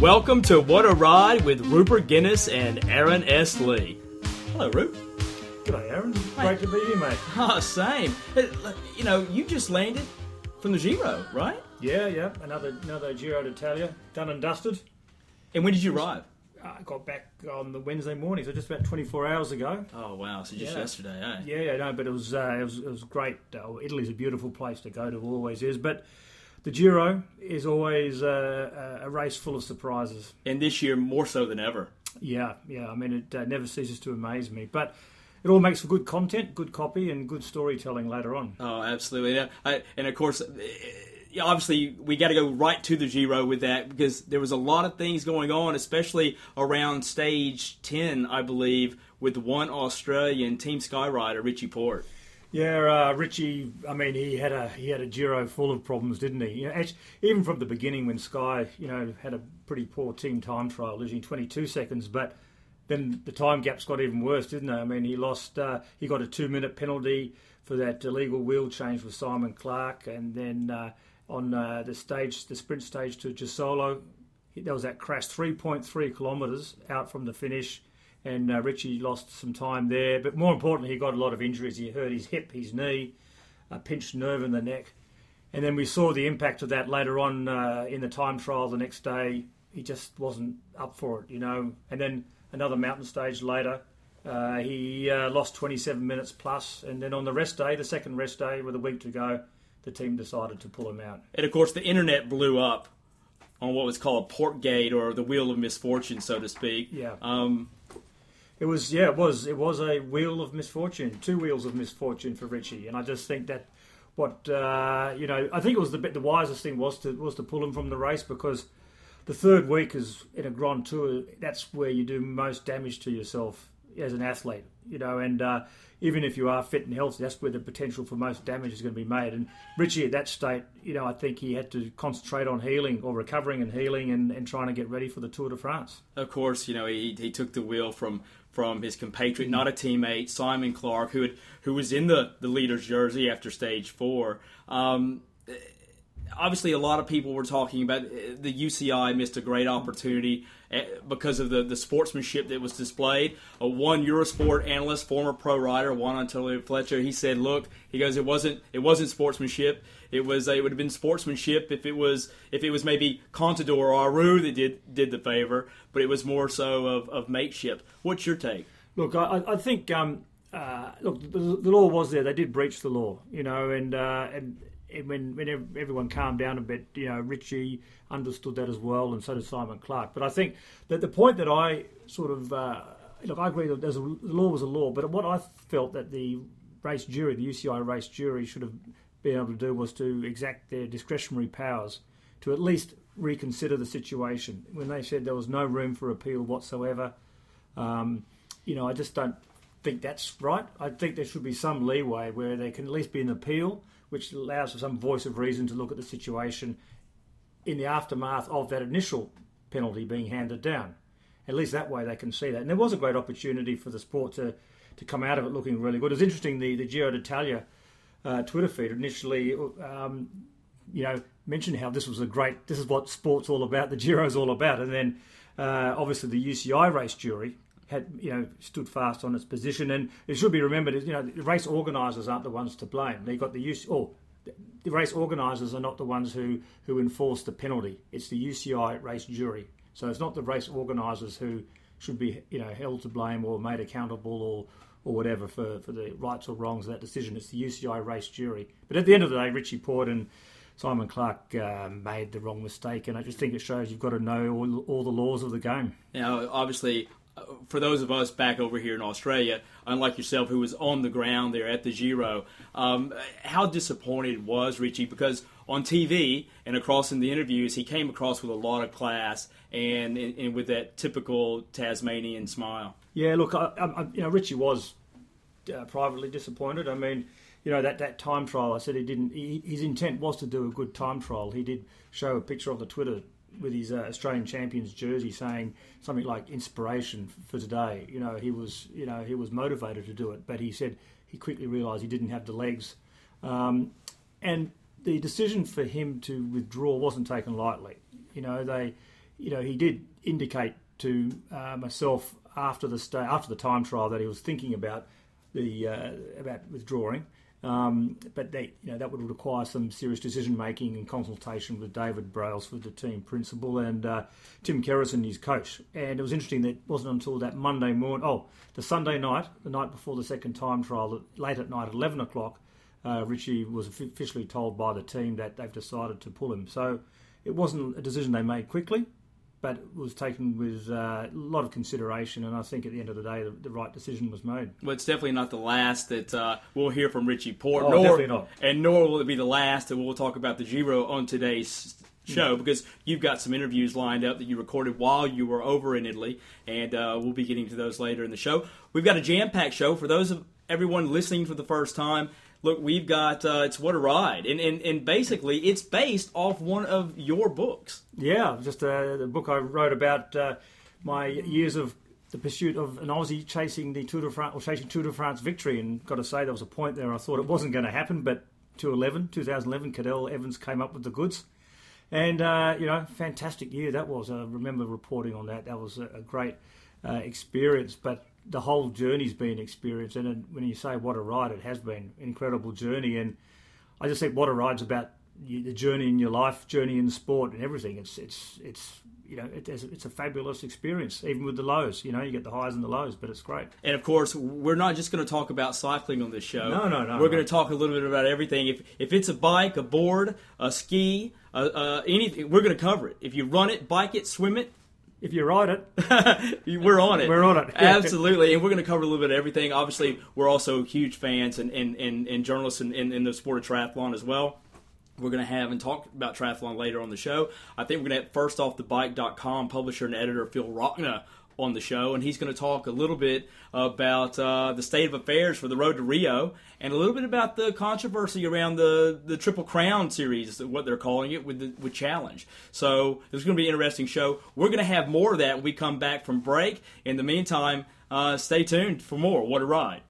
Welcome to What a Ride with Rupert Guinness and Aaron S. Lee. Hello, Rupert. G'day, Aaron. Great to be here, mate. Ah, same. You know, you just landed from the Giro, right? Yeah, yeah. Another another Giro d'Italia, done and dusted. And when did you arrive? I got back on the Wednesday morning, so just about 24 hours ago. Oh, wow. So just Yeah. yesterday, eh? Yeah, yeah, no, but it was uh, it was it was great. Uh, Italy's a beautiful place to go to, always is. But the Giro is always a a race full of surprises. And this year, more so than ever. Yeah, yeah. I mean, it uh, never ceases to amaze me. But it all makes for good content, good copy, and good storytelling later on. Oh, absolutely. Yeah. I, and of course, eh, obviously, we got to go right to the Giro with that because there was a lot of things going on, especially around stage 10, I believe, with one Australian Team Skyrider, Richie Porte. Yeah, uh, Richie. I mean, he had a he had a Giro full of problems, didn't he? You know, actually, even from the beginning, when Sky, you know, had a pretty poor team time trial, losing 22 seconds, but then the time gaps got even worse, didn't they? I mean, he lost. Uh, he got a two minute penalty for that illegal wheel change with Simon Clarke, and then uh, on uh, the stage, the sprint stage to Jesolo, there was that crash, 3.3 kilometres out from the finish and uh, Richie lost some time there. But more importantly, he got a lot of injuries. He hurt his hip, his knee, a pinched nerve in the neck, and then we saw the impact of that later on uh, in the time trial the next day. He just wasn't up for it, you know. And then another mountain stage later, uh, he uh, lost 27 minutes plus. plus, and then on the rest day, the second rest day with a week to go, the team decided to pull him out. And of course, the internet blew up on what was called a port gate or the Wheel of Misfortune, so to speak. Yeah. Um, It was yeah, it was it was a wheel of misfortune, two wheels of misfortune for Richie, and I just think that what uh, you know, I think it was the bit the wisest thing was to was to pull him from the race because the third week is in a Grand Tour. That's where you do most damage to yourself as an athlete, you know, and uh, even if you are fit and healthy, that's where the potential for most damage is going to be made. And Richie at that state, you know, I think he had to concentrate on healing or recovering and healing and, and trying to get ready for the Tour de France. of course, you know he, he took the wheel from from his compatriot, not a teammate, Simon Clarke, who had, who was in the the leader's jersey after stage four. Um, obviously, a lot of people were talking about uh, the UCI missed a great opportunity uh, because of the, the sportsmanship that was displayed. Uh, one Eurosport analyst, former pro rider, Juan Antonio Flecha, he said, "Look, he goes, it wasn't it wasn't sportsmanship. It was it would have been sportsmanship if it was if it was maybe Contador or Aru that did did the favor, but it was more so of, of mateship. What's your take? Look, I, I think um, uh, look the, the law was there. They did breach the law, you know, and uh, and when when everyone calmed down a bit, you know, Richie understood that as well, and so did Simon Clarke. But I think that the point that I sort of uh, look, I agree that there's a, the law was a law, but what I felt that the race jury, the UCI race jury, should have been able to do was to exact their discretionary powers to at least reconsider the situation when they said there was no room for appeal whatsoever. Um, you know, I just don't think that's right. I think there should be some leeway where there can at least be an appeal, which allows for some voice of reason to look at the situation in the aftermath of that initial penalty being handed down. At least that way they can see that. And there was a great opportunity for the sport to, to come out of it looking really good. It was interesting, the, the Giro d'Italia uh, Twitter feed initially, um, you know, mentioned how this was a great, this is what sport's all about, the Giro's all about. And then uh, obviously the UCI race jury had, you know, stood fast on its position. And it should be remembered, you know, race organisers aren't the ones to blame. They got the use, or the race organisers are not the ones who, who enforce the penalty. It's the UCI race jury. So it's not the race organisers who should be, you know, held to blame or made accountable or or whatever for, for the rights or wrongs of that decision. It's the UCI race jury. But at the end of the day, Richie Porte and Simon Clarke uh, made the wrong mistake, and I just think it shows you've got to know all, all the laws of the game. Now, obviously, for those of us back over here in Australia, unlike yourself, who was on the ground there at the Giro, um, how disappointed was Richie? Because on TV and across in the interviews, he came across with a lot of class and, and, with that typical Tasmanian smile. Yeah, look, I, I, you know, Richie was uh, privately disappointed. I mean, you know that, that time trial. I said he didn't. He, his intent was to do a good time trial. He did show a picture of the Twitter with his uh, Australian champions jersey, saying something like "inspiration for today." You know, he was, you know, he was motivated to do it, but he said he quickly realised he didn't have the legs, um, and the decision for him to withdraw wasn't taken lightly. You know, they you know, he did indicate to uh, myself after the sta- after the time trial that he was thinking about the uh, about withdrawing. Um, but they, you know, that would require some serious decision making and consultation with David Brailsford, the team principal, and uh, Tim Kerrison, his coach. And it was interesting that it wasn't until that Monday morning, oh, the Sunday night, the night before the second time trial, late at night, at 11 o'clock, uh, Richie was officially told by the team that they've decided to pull him. So it wasn't a decision they made quickly but it was taken with uh, a lot of consideration, and I think at the end of the day, the, the right decision was made. Well, it's definitely not the last that uh, we'll hear from Richie Porte, oh, nor, definitely not. and nor will it be the last that we'll talk about the Giro on today's show Hmm. because you've got some interviews lined up that you recorded while you were over in Italy, and uh, we'll be getting to those later in the show. We've got a jam-packed show for those of everyone listening for the first time. Look, we've got uh, it's what a ride, and, and and basically it's based off one of your books. Yeah, just a, the book I wrote about uh, my years of the pursuit of an Aussie chasing the Tour de France or chasing Tour de France victory, and got to say there was a point there I thought it wasn't going to happen, but 2011, 2011, Cadel Evans came up with the goods. And, uh, you know, fantastic year that was. I remember reporting on that. That was a, a great uh, experience. But the whole journey's been experienced. And when you say what a ride, it has been an incredible journey. And I just think what a ride's about you, the journey in your life, journey in sport, and everything. It's it's it's you know it, it's, it's a fabulous experience, even with the lows. You know, you get the highs and the lows, but it's great. And of course, we're not just going to talk about cycling on this show. No, no, no, We're no. going to talk a little bit about everything. If if it's a bike, a board, a ski, uh, uh, anything, we're going to cover it. If you run it, bike it, swim it, If you ride it, we're on it. We're on it. Absolutely. And we're going to cover a little bit of everything. Obviously, we're also huge fans and, and, and, and journalists in, in, in the sport of triathlon as well. We're going to have and talk about triathlon later on the show. I think we're going to have first off the bike.com publisher and editor Phil Rockna on the show, and he's going to talk a little bit about uh, the state of affairs for the road to Rio and a little bit about the controversy around the, the Triple Crown series, what they're calling it, with the with Challenge. So it's going to be an interesting show. We're going to have more of that when we come back from break. In the meantime, uh, stay tuned for more. What a ride!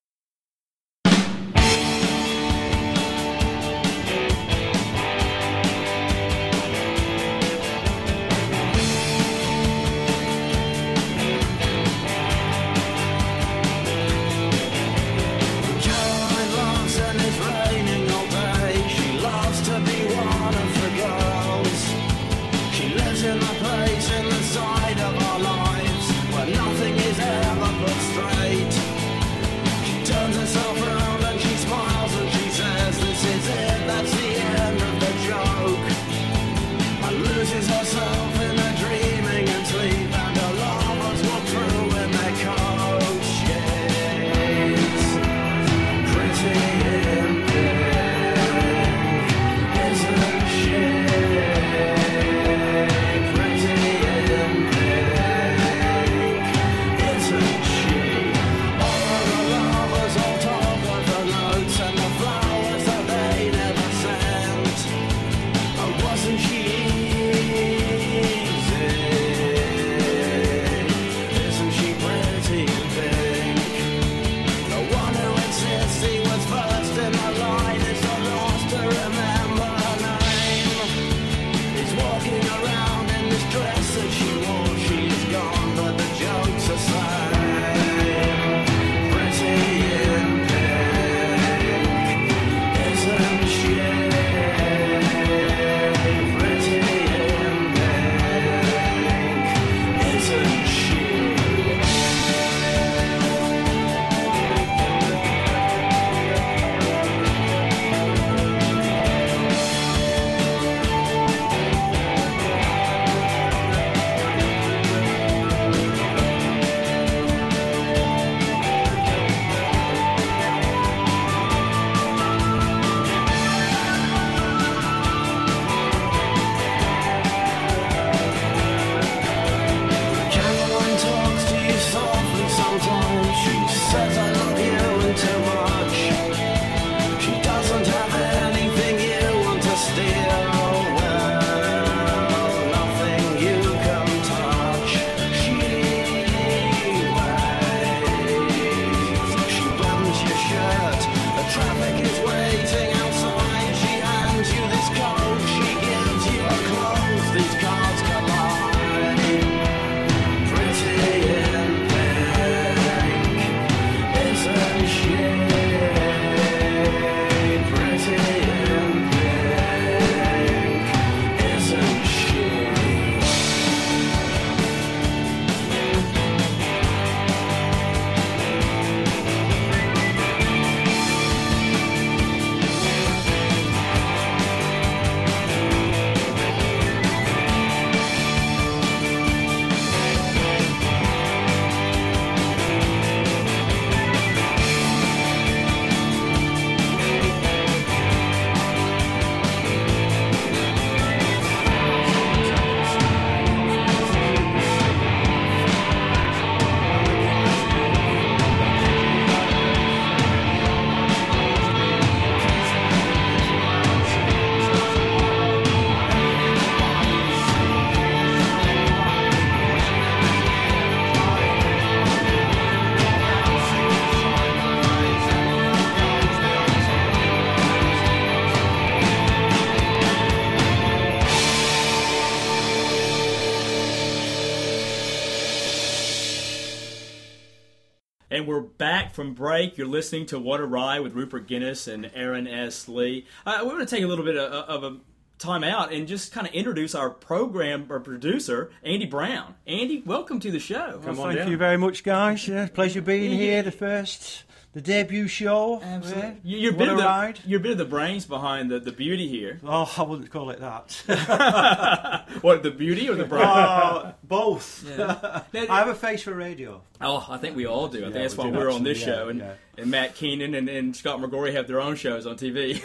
From break. You're listening to What a Ride with Rupert Guinness and Aaron S. Lee. Uh, we're going to take a little bit of, of a time out and just kind of introduce our program or producer, Andy Brown. Andy, welcome to the show. Well, thank you very much, guys. Yeah, pleasure being here. The first, the debut show. Absolutely. Yeah. You- You're a bit of the, ride. You're a bit of the brains behind the, the beauty here. Oh, I wouldn't call it that. What, the beauty or the brain? oh, both. Now- I have a face for radio. Oh, I think we all do. I think that's we why we're on this yeah, show, and, yeah. and Matt Keenan and, and Scott McGrory have their own shows on TV.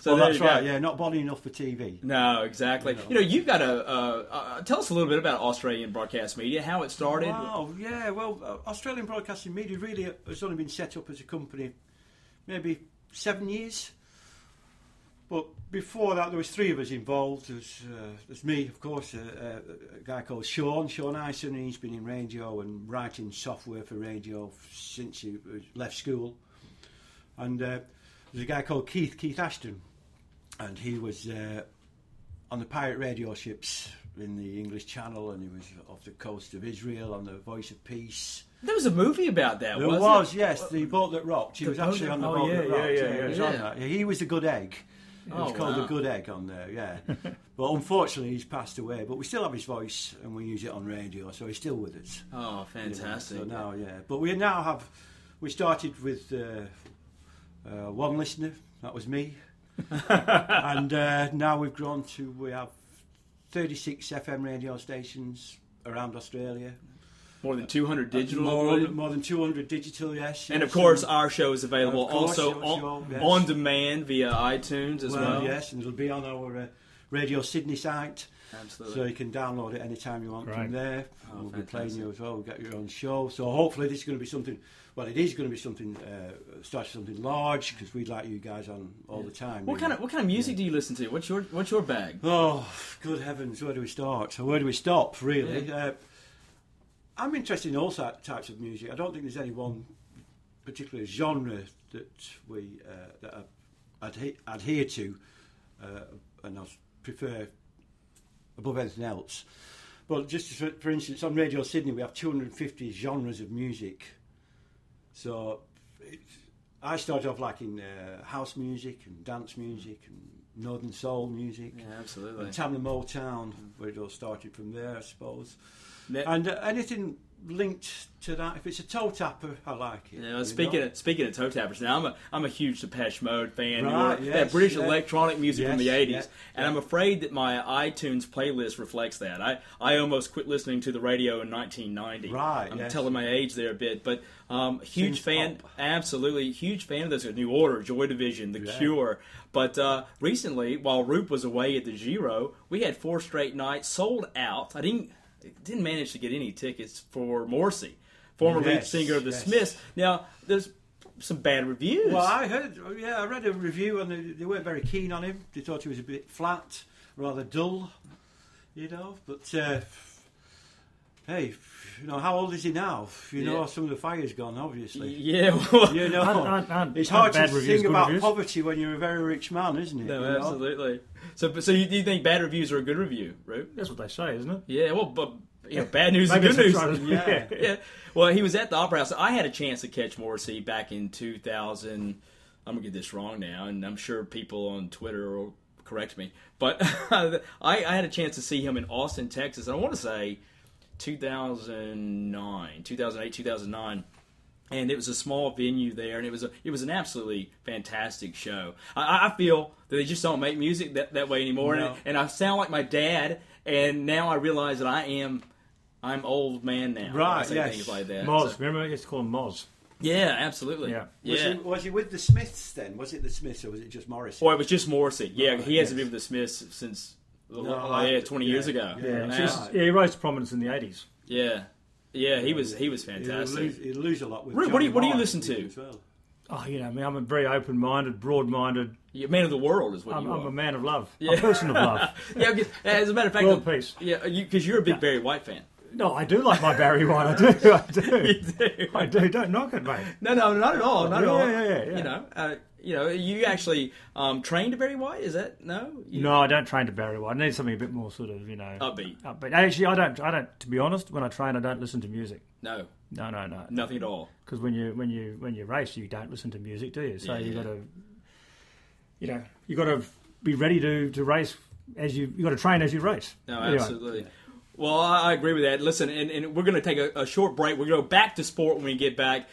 so Well, that's right. Yeah, not body enough for TV. No, exactly. You know, you've got a uh, uh, tell us a little bit about Australian broadcast media, how it started. Wow, yeah. Well, uh, Australian Broadcasting Media really has only been set up as a company maybe seven years. But before that, there was three of us involved. There's, uh, there's me, of course, uh, uh, a guy called Sean, Sean Ison, he's been in radio and writing software for radio since he left school. And uh, there's a guy called Keith, Keith Ashton, and he was uh, on the pirate radio ships in the English Channel, and he was off the coast of Israel on the Voice of Peace. There was a movie about that. There was, it? yes, the boat that rocked. He The was actually on the oh, boat yeah, that yeah, rocked. yeah, he was yeah. on that. He was the good egg. It was Oh, called wow. the good egg on there, yeah. but unfortunately, he's passed away. But we still have his voice, and we use it on radio, so he's still with us. Oh, you know. fantastic! So now, yeah. But we now have. We started with uh, uh, one listener. That was me. and uh, now we've grown to we have 36 FM radio stations around Australia. More than 200 digital, More, more than 200 digital, yes. and of course, our show is available course, also your on, show, yes. on demand via iTunes as well. well, yes, and it'll be on our uh, Radio Sydney site, Absolutely. so you can download it anytime you want Great. from there. Oh, we'll be playing you as well. We'll get your own show. So hopefully this is going to be something. Well, it is going to be something. Uh, start something large because we'd like you guys on all the time. what really. kind of what kind of music do you listen to? What's your what's your bag? Oh, good heavens! Where do we start? So where do we stop? Really, uh, I'm interested in all types of music. I don't think there's any one particular genre that we uh, that I adhe- adhere to, uh, and I prefer above anything else. But just for, for instance, on Radio Sydney, we have 250 genres of music. So I started off liking uh, house music and dance music and northern soul music. Yeah, absolutely. And Tamla Motown, where it all started from there, I suppose. Ne- And uh, anything linked to that, if it's a toe tapper, I like it. Yeah, speaking know? of, speaking of toe tappers, now I'm a I'm a huge Depeche Mode fan. Right, yes, that British yeah. electronic music from the '80s, yeah, and I'm afraid that my iTunes playlist reflects that. I, I almost quit listening to the radio in 1990. Right, I'm yes. telling my age there a bit, but um, huge Synth fan, pop. absolutely huge fan of those. New Order, Joy Division, The Yeah. Cure. But uh, recently, while Roop was away at the Giro, we had four straight nights sold out. I didn't didn't manage to get any tickets for Morrissey, former lead singer of the yes. Smiths. Now, there's some bad reviews. Well, I heard, yeah, I read a review and they, they weren't very keen on him. They thought he was a bit flat, rather dull, you know. But uh, hey, you know, how old is he now? You know, some of the fire's gone, obviously. yeah, well, You know, Aren't- aren't- aren't- it's aren't hard to bad think about reviews? poverty when you're a very rich man, isn't it? no, you know? So, so you, you think bad reviews are a good review, right? That's what they say, isn't it? Yeah, well, but you know, bad news is good news. it's a try- Yeah. yeah. Well, he was at the Opera House. I had a chance to catch Morrissey back in 2000. I'm gonna get this wrong now, and I'm sure people on Twitter will correct me. But I, I had a chance to see him in Austin, Texas. And I want to say 2009, 2008, 2009. And it was a small venue there, and it was a, it was an absolutely fantastic show. I, I feel that they just don't make music that, that way anymore, No. and, and I sound like my dad. And now I realize that I am I'm old man now. Right, say yes. things like that. Moz, So- remember? I used to call him Moz. yeah, absolutely. Yeah. Was, yeah. he, was he with the Smiths then? Was it the Smiths or was it just Morrissey? Or it was just Morrissey. Yeah, Right, he hasn't been with the Smiths since oh, yeah, twenty yeah, years ago. yeah, Yeah, yeah, he's- right. yeah, he rose to prominence in the 80s. yeah, Yeah, he was he was He'll fantastic. lose, he'll lose a lot with. What- what do you- what do you listen to? well. Oh, you know, I mean, I'm a very open-minded, broad-minded. You're a man of the world is what I'm, you I'm a man of love. Yeah. A person of love. yeah, because- as a matter of fact, World peace. Yeah, because you're a big Barry White fan. No, I do like my Barry White. I do. I do. You do. I do. Don't knock it, mate. No, no, not at all. Not Yeah, at all. yeah, yeah, yeah. You know, uh, you know, you actually um, trained to Barry White. Is that no? You, No, I don't train to Barry White. I need something a bit more sort of, you know, Upbeat. upbeat. Actually, I don't. I don't. To be honest, when I train, I don't listen to music. No. No, no, no. Nothing at all. Because when you when you when you race, you don't listen to music, do you? So Yeah, you yeah. got to, you know, you got to be ready to to race as you you got to train as you race. No, Anyway. absolutely. Well, I, I agree with that. Listen, and, and we're going to take a, a short break. We're going to go back to sport when we get back.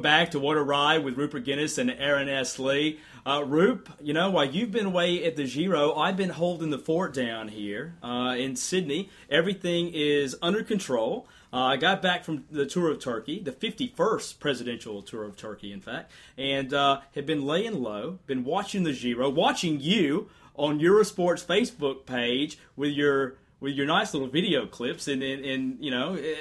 Welcome back to What a Ride with Rupert Guinness and Aaron S. Lee. Uh, Rup, you know, while you've been away at the Giro, I've been holding the fort down here uh, in Sydney. Everything is under control. Uh, I got back from the tour of Turkey, the 51st presidential tour of Turkey, in fact, and uh, have been laying low, been watching the Giro, watching you on Eurosport's Facebook page with your with your nice little video clips, and and, and you know, eh,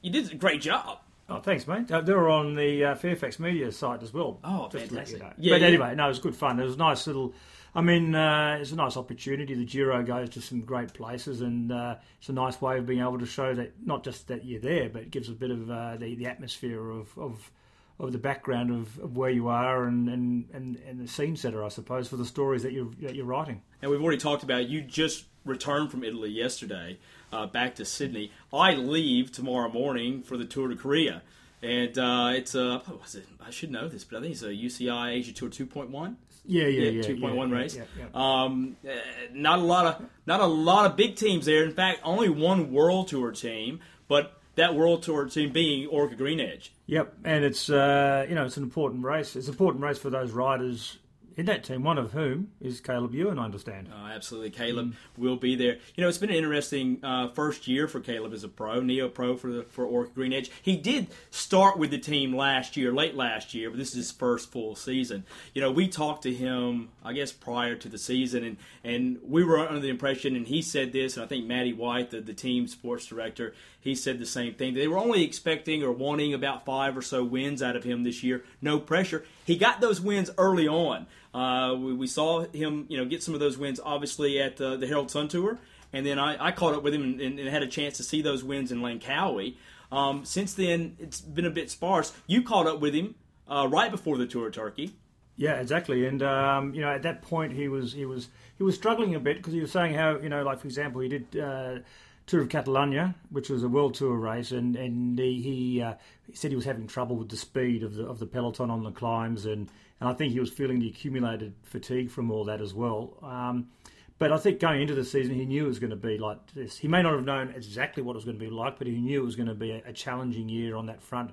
you did a great job. Oh, thanks, mate. Uh, they're on the uh, Fairfax Media site as well. Oh, just let you fantastic. know. Yeah, but yeah. anyway, no, it was good fun. It was a nice little. I mean, uh, it's a nice opportunity. The Giro goes to some great places, and uh, it's a nice way of being able to show that not just that you're there, but it gives a bit of uh, the the atmosphere of. of of the background of, of where you are and, and, and, and the scene setter, I suppose, for the stories that you're that you're writing. And we've already talked about you just returned from Italy yesterday, uh, back to Sydney. I leave tomorrow morning for the Tour de Korea, and uh, it's a what was it? I should know this, but I think it's a UCI Asia Tour 2.1. Yeah, yeah, Yeah, yeah. two point one race. Yeah, yeah. Um, uh, not a lot of not a lot of big teams there. In fact, only one World Tour team, but that World Tour team being Orica Green Edge. Yep, and it's uh, you know it's an important race. It's an important race for those riders in that team. One of whom is Caleb Ewan, I understand. Uh, absolutely, Caleb will be there. You know, it's been an interesting uh, first year for Caleb as a pro, neo pro for the for Orica Green Edge. He did start with the team last year, late last year, but this is his first full season. You know, we talked to him, I guess, prior to the season, and and we were under the impression, and he said this, and I think Matty White, the, the team sports director, he said the same thing. They were only expecting or wanting about five or so wins out of him this year. No pressure. He got those wins early on. Uh, we, we saw him, you know, get some of those wins, obviously at uh, the Herald Sun Tour, and then I, I caught up with him and, and, and had a chance to see those wins in Langkawi. Um, since then, it's been a bit sparse. You caught up with him uh, right before the Tour of Turkey. Yeah, exactly. And um, you know, at that point, he was he was he was struggling a bit because he was saying how you know, like for example, he did uh, Tour of Catalonia, which was a world tour race, and and he he, uh, he said he was having trouble with the speed of the of the peloton on the climbs, and and I think he was feeling the accumulated fatigue from all that as well. Um, but I think going into the season, he knew it was going to be like this. He may not have known exactly what it was going to be like, but he knew it was going to be a, a challenging year on that front.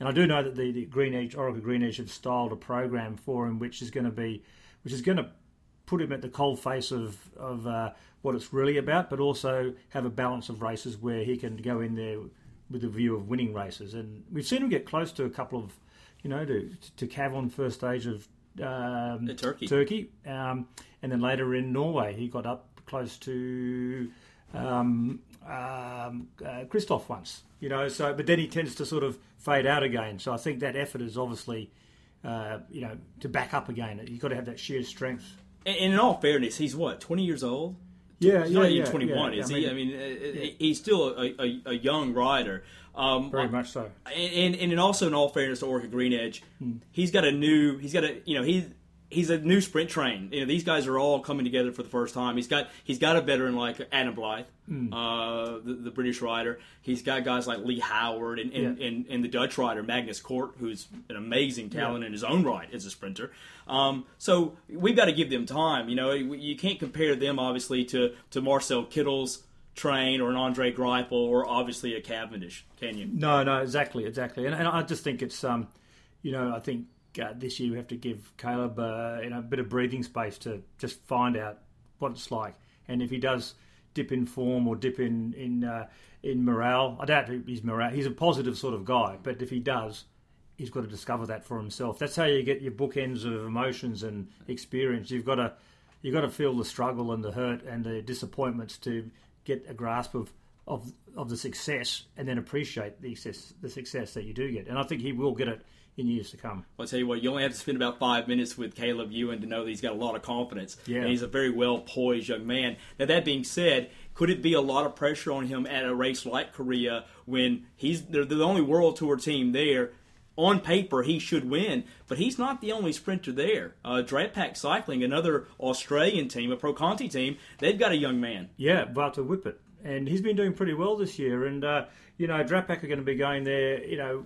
And I do know that the, the Green Edge, Orica Green Edge have styled a program for him, which is going to be, which is going to put him at the cold face of of uh, what it's really about, but also have a balance of races where he can go in there with a view of winning races. And we've seen him get close to a couple of, you know, to to Cav on first stage of um, Turkey. Turkey, um, and then later in Norway, he got up close to um, um, uh, Kristoff once. You know, so but then he tends to sort of fade out again. So I think that effort is obviously, uh, you know, to back up again. You've got to have that sheer strength. And, in all fairness, he's what twenty years old. Yeah, He's yeah, not even yeah, 21, yeah. is I he? I mean, uh, he's still a, a, a young rider. Um, very much so. and, and and also in all fairness to Orica Green Edge, Hmm. he's got a new he's got a you know he's he's a new sprint train. You know these guys are all coming together for the first time. He's got he's got a veteran like Adam Blythe, Hmm. uh, the, the British rider. He's got guys like Leigh Howard and and, Yeah. and, and the Dutch rider Magnus Cort, who's an amazing talent in his own right as a sprinter. Um, so we've got to give them time. You know you can't compare them obviously to to Marcel Kittel's train or an Andre Greipel or obviously a Cavendish. Can you? No, no, exactly, exactly. And, and I just think it's, um, you know, I think this year we have to give Caleb, uh, you know, a bit of breathing space to just find out what it's like. And if he does dip in form or dip in in uh, in morale, I doubt he's morale. He's a positive sort of guy, but if he does, he's got to discover that for himself. That's how you get your bookends of emotions and experience. You've got to you've got to feel the struggle and the hurt and the disappointments to get a grasp of of of the success and then appreciate the success the success that you do get. And I think he will get it in years to come. I'll tell you what, you only have to spend about five minutes with Caleb Ewan to know that he's got a lot of confidence. Yeah. And he's a very well poised young man. Now, that being said, could it be a lot of pressure on him at a race like Korea when he's they're the only World Tour team there? On paper, he should win, but he's not the only sprinter there. Uh, Pack Cycling, another Australian team, a Pro Conti team, they've got a young man. Yeah, Wouter Wippert, and he's been doing pretty well this year. And uh, you know, Drapac are going to be going there, you know,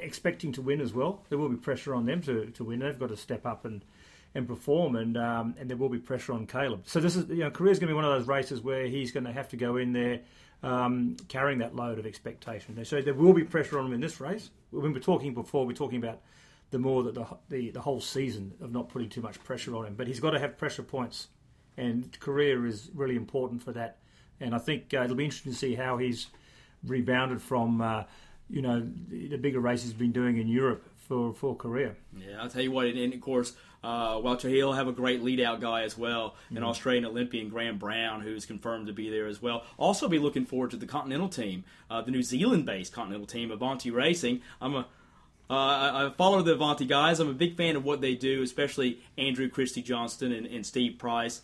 expecting to win as well. There will be pressure on them to, to win. They've got to step up and and perform, and um, and there will be pressure on Caleb. So this is, you know, Korea's going to be one of those races where he's going to have to go in there. Um, carrying that load of expectation, so there will be pressure on him in this race. When we're talking before, we're talking about the more that the, the the whole season of not putting too much pressure on him. But he's got to have pressure points, and Korea is really important for that. And I think uh, it'll be interesting to see how he's rebounded from uh, you know, the, bigger races been doing in Europe for for Korea. Yeah, I'll tell you what, and, of course, uh, Wouter he'll have a great lead out guy as well, an Australian Olympian, Graeme Brown, who's confirmed to be there as well. Also, be looking forward to the Continental team, uh, the New Zealand-based Continental team, Avanti Racing. I'm a uh, I, I follow the Avanti guys. I'm a big fan of what they do, especially Andrew Christie Johnston and, and Steve Price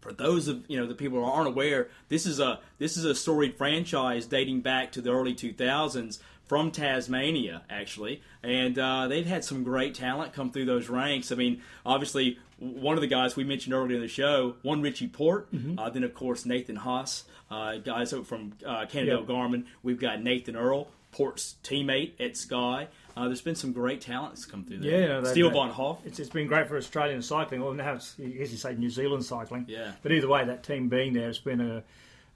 for those of you know the people who aren't aware, this is a this is a storied franchise dating back to the early 2000s from Tasmania, actually, and uh, they've had some great talent come through those ranks. I mean, obviously, one of the guys we mentioned earlier in the show, one Richie Porte, uh, then of course Nathan Haas, uh, guys from uh, Canada Yep. Garmin. We've got Nathan Earle, Porte's teammate at Sky. Uh, there's been some great talents come through there. Yeah, Steele von Hoff. It's, it's been great for Australian cycling. Well, now it's, I guess you say New Zealand cycling. Yeah. But either way, that team being there, it's been a,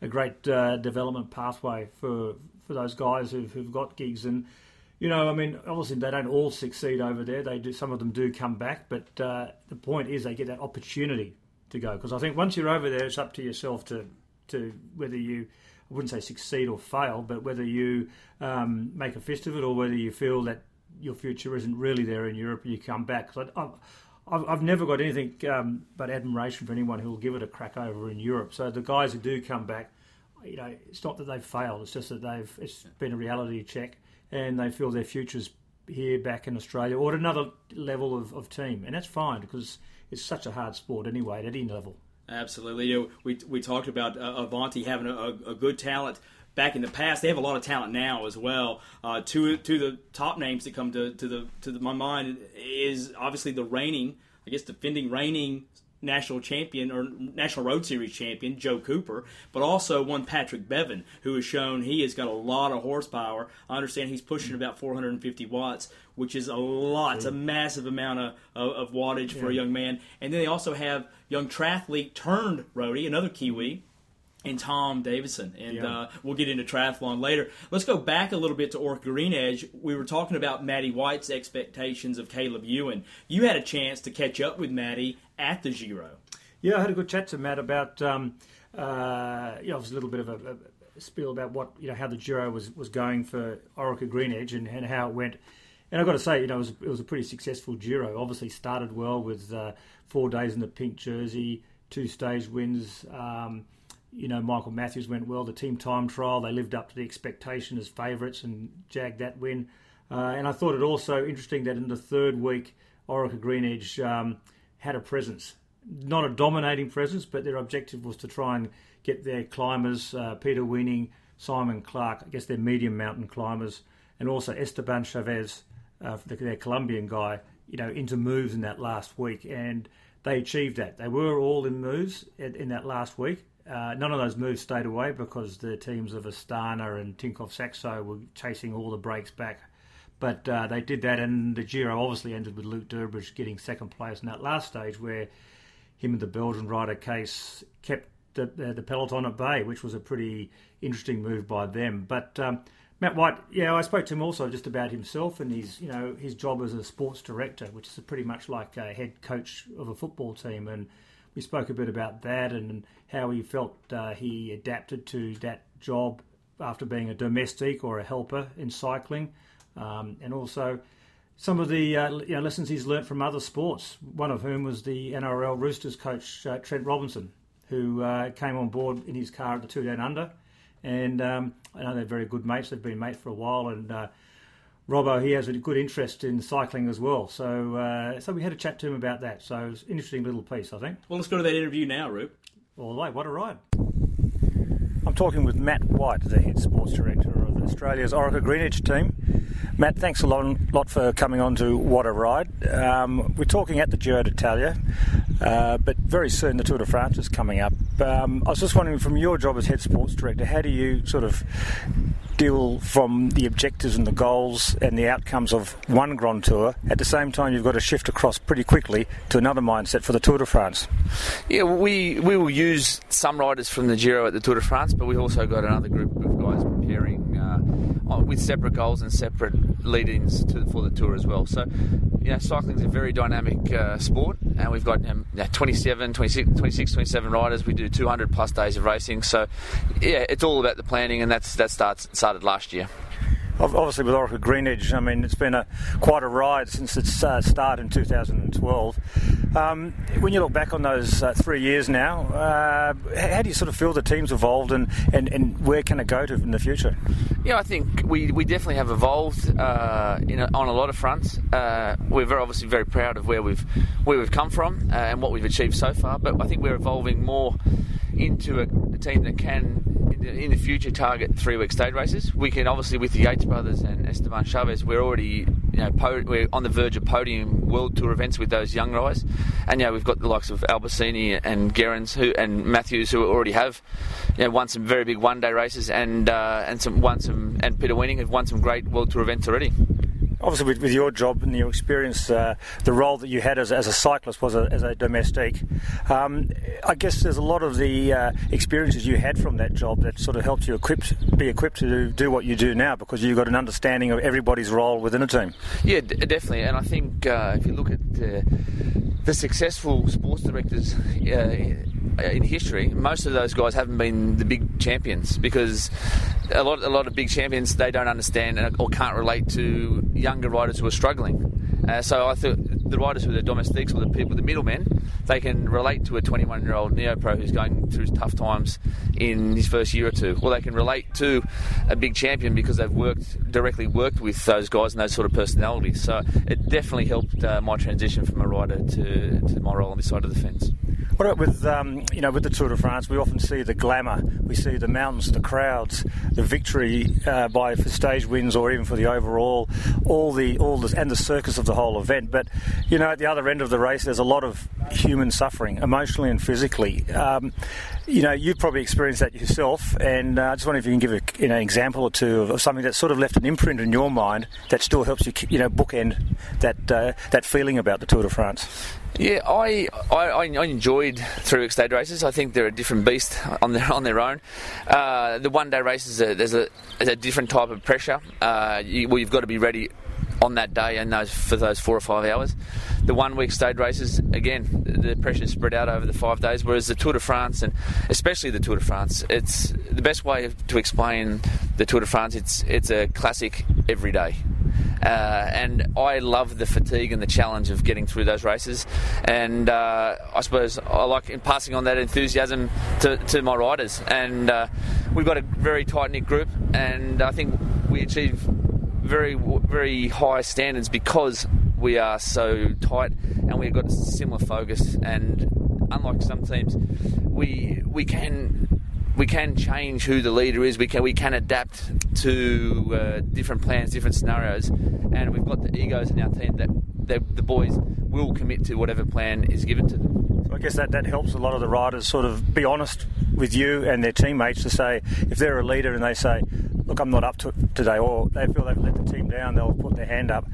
a great uh, development pathway for for those guys who've, who've got gigs. And you know, I mean, obviously they don't all succeed over there. They do. Some of them do come back, but uh, the point is they get that opportunity to go. Because I think once you're over there, it's up to yourself to to whether you. I wouldn't say succeed or fail, but whether you um, make a fist of it or whether you feel that your future isn't really there in Europe and you come back. 'Cause I, I've, I've, I've never got anything um, but admiration for anyone who will give it a crack over in Europe. So the guys who do come back, you know, it's not that they've failed. It's just that they've it's been a reality check and they feel their future's here back in Australia or at another level of, of team, and that's fine because it's such a hard sport anyway at any level. Absolutely. You know, we we talked about uh, Avanti having a, a good talent back in the past. They have a lot of talent now as well. Uh, two two of the top names that come to to the to the, my mind is obviously the reigning, I guess, defending reigning national champion or national road series champion Joe Cooper, but also one Patrick Bevin who has shown he has got a lot of horsepower. I understand he's pushing about 450 watts, which is a lot. It's a massive amount of, of, of wattage for a young man. And then they also have young triathlete turned roadie, another Kiwi, and Tom Davison. And Yeah. uh, we'll get into triathlon later. Let's go back a little bit to Orca Green Edge. We were talking about Matty White's expectations of Caleb Ewan. You had a chance to catch up with Matty at the Giro. Yeah, I had a good chat to Matt about, um, uh, you know, it was a little bit of a, a spiel about what, you know, how the Giro was, was going for Orica Green Edge and, and how it went. And I've got to say, you know, it was, it was a pretty successful Giro. Obviously started well with uh, four days in the pink jersey, two stage wins. Um, you know, Michael Matthews went well. The team time trial, they lived up to the expectation as favourites and jagged that win. Uh, and I thought it also interesting that in the third week, Orica Green Edge um, had a presence. Not a dominating presence, but their objective was to try and get their climbers, uh, Pieter Weening, Simon Clarke, I guess they're medium mountain climbers, and also Esteban Chaves, uh, the- their Colombian guy, you know, into moves in that last week. And they achieved that. They were all in moves in that last week. Uh, none of those moves stayed away because the teams of Astana and Tinkoff Saxo were chasing all the breaks back. But uh, they did that, and the Giro obviously ended with Luke Durbridge getting second place in that last stage, where him and the Belgian rider Keisse kept the, the, the peloton at bay, which was a pretty interesting move by them. But um, Matt White, yeah, I spoke to him also just about himself and his, you know, his job as a sports director, which is pretty much like a head coach of a football team, and we spoke a bit about that and how he felt uh, he adapted to that job after being a domestic or a helper in cycling, um, and also some of the uh, you know, lessons he's learnt from other sports. One of whom was the NRL Roosters coach uh, Trent Robinson, who uh, came on board in his car at the Tour Down Under, and um, I know they're very good mates. They've been mates for a while, and uh, Robbo he has a good interest in cycling as well. So uh, so we had a chat to him about that. So it's an interesting little piece, I think. Well, let's go to that interview now, Rupe. All the way, what a ride. I'm talking with Matt White, the head sports director of Australia's Orica Green Edge team. Matt, thanks a lot, lot for coming on to What a Ride. Um, we're talking at the Giro d'Italia, uh, but very soon the Tour de France is coming up. Um, I was just wondering, from your job as head sports director, how do you sort of deal from the objectives and the goals and the outcomes of one Grand Tour? At the same time, you've got to shift across pretty quickly to another mindset for the Tour de France. Yeah, we we will use some riders from the Giro at the Tour de France, but we've also got another group of guys preparing uh, with separate goals and separate lead-ins to, for the Tour as well. So, you know, cycling is a very dynamic uh, sport, and we've got um, 27, 26, 26, 27 riders. We do 200 plus days of racing. So, yeah, it's all about the planning, and that's that starts started last year. Ob- Obviously, with Orica Green Edge, I mean, it's been a quite a ride since its uh, start in 2012. Um, when you look back on those uh, three years now, uh, how do you sort of feel the team's evolved, and, and, and where can it go to in the future? Yeah, I think we, we definitely have evolved uh, in a, on a lot of fronts. Uh, we're very obviously very proud of where we've where we've come from uh, and what we've achieved so far. But I think we're evolving more into a, a team that can in the, future target three week stage races. We can obviously with the Yates brothers and Esteban Chaves, we're already you know po- we're on the verge of podium world tour events with those young guys, and you know we've got the likes of Albasini and Gerrans who and Matthews who already have you know won some very big one day races and uh, and some won some and Pieter Weening have won some great world tour events already. Obviously, with, with your job and your experience, uh, the role that you had as, as a cyclist was a, as a domestique. Um, I guess there's a lot of the uh, experiences you had from that job that sort of helped you equipped, be equipped to do, what you do now because you've got an understanding of everybody's role within a team. Yeah, d- definitely. And I think uh, if you look at the successful sports directors uh, in history, most of those guys haven't been the big champions because a lot, a lot of big champions they don't understand or can't relate to younger riders who are struggling. Uh, so I thought the riders who are the domestiques or the people, the middlemen, they can relate to a 21-year-old neo-pro who's going through tough times in his first year or two, or they can relate to a big champion because they've worked directly worked with those guys and those sort of personalities. So it definitely helped uh, my transition from a rider to, to my role on this side of the fence. What about with um, you know with the Tour de France? We often see the glamour, we see the mountains, the crowds, the victory uh, by for stage wins or even for the overall, all the all the and the circus of the whole event. But you know at the other end of the race, there's a lot of human suffering, emotionally and physically. Um, you know you've probably experienced that yourself, and uh, I just wonder if you can give a, you know, an example or two of, of something that sort of left an imprint in your mind that still helps you you know bookend that uh, that feeling about the Tour de France. Yeah, I, I, I enjoyed three-week stage races. I think they're a different beast on their on their own. Uh, the one-day races, are, there's a there's a different type of pressure. Uh, you, well, you've got to be ready on that day and those for those four or five hours. The one-week stage races, again, the pressure is spread out over the five days. Whereas the Tour de France and especially the Tour de France, it's the best way to explain the Tour de France. It's it's a classic every day. Uh, and I love the fatigue and the challenge of getting through those races. And uh, I suppose I like in passing on that enthusiasm to, to my riders. And uh, we've got a very tight knit group, and I think we achieve very very high standards because we are so tight and we've got a similar focus. And unlike some teams, we we can we can change who the leader is. We can we can adapt to uh, different plans, different scenarios, and we've got the egos in our team that the boys will commit to whatever plan is given to them. So I guess that, that helps a lot of the riders sort of be honest with you and their teammates to say if they're a leader and they say, look, I'm not up to it today, or they feel they've let the team down, they'll put their hand up.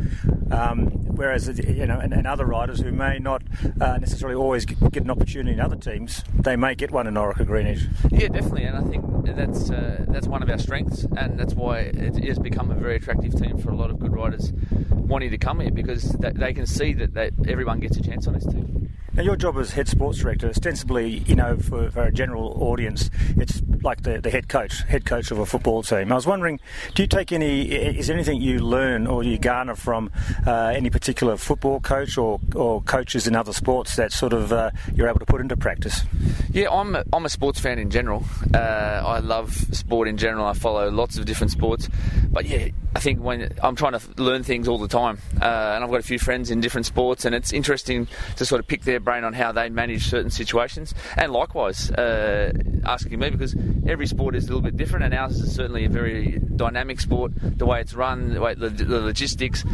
Um, whereas you know, and, and other riders who may not uh, necessarily always get, get an opportunity in other teams, they may get one in Orica Green Edge. Yeah, definitely, and I think that's uh, that's one of our strengths, and that's why it has become a very attractive team for a lot of good riders wanting to come here because they, they can see that, that everyone gets a chance on this team. Now, your job as head sports director, ostensibly, you know, for, for a general audience, it's like the, the head coach, head coach of a football team. I was wondering, do you take any, is there anything you learn or you garner from uh, any particular football coach or, or coaches in other sports that sort of uh, you're able to put into practice? Yeah, I'm a, I'm a sports fan in general. Uh, I love sport in general. I follow lots of different sports, but yeah, I think when I'm trying to learn things all the time, uh, and I've got a few friends in different sports, and it's interesting to sort of pick their brain on how they manage certain situations, and likewise uh, asking me because every sport is a little bit different, and ours is certainly a very dynamic sport. The way it's run, the way the, the logistics,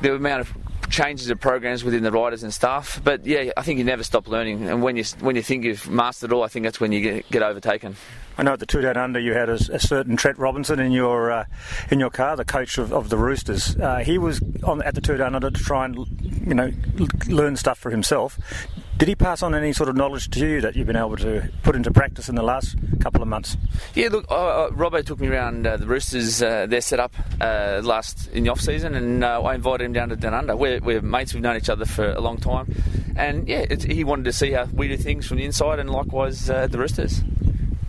the amount of changes of programs within the riders and staff. But yeah, I think you never stop learning, and when you when you think you've mastered it all, I think that's when you get, get overtaken. I know at the Tour Down Under you had a, a certain Trent Robinson in your uh, in your car, the coach of, of the Roosters. Uh, he was on at the Tour Down Under to try and you know learn stuff for himself. Did he pass on any sort of knowledge to you that you've been able to put into practice in the last couple of months? Yeah, look, uh, uh, Robbo took me around uh, the Roosters, uh, their setup uh, last in the off season, and uh, I invited him down to Down Under. We're, we're mates, we've known each other for a long time, and yeah, it's, he wanted to see how we do things from the inside, and likewise uh, the Roosters.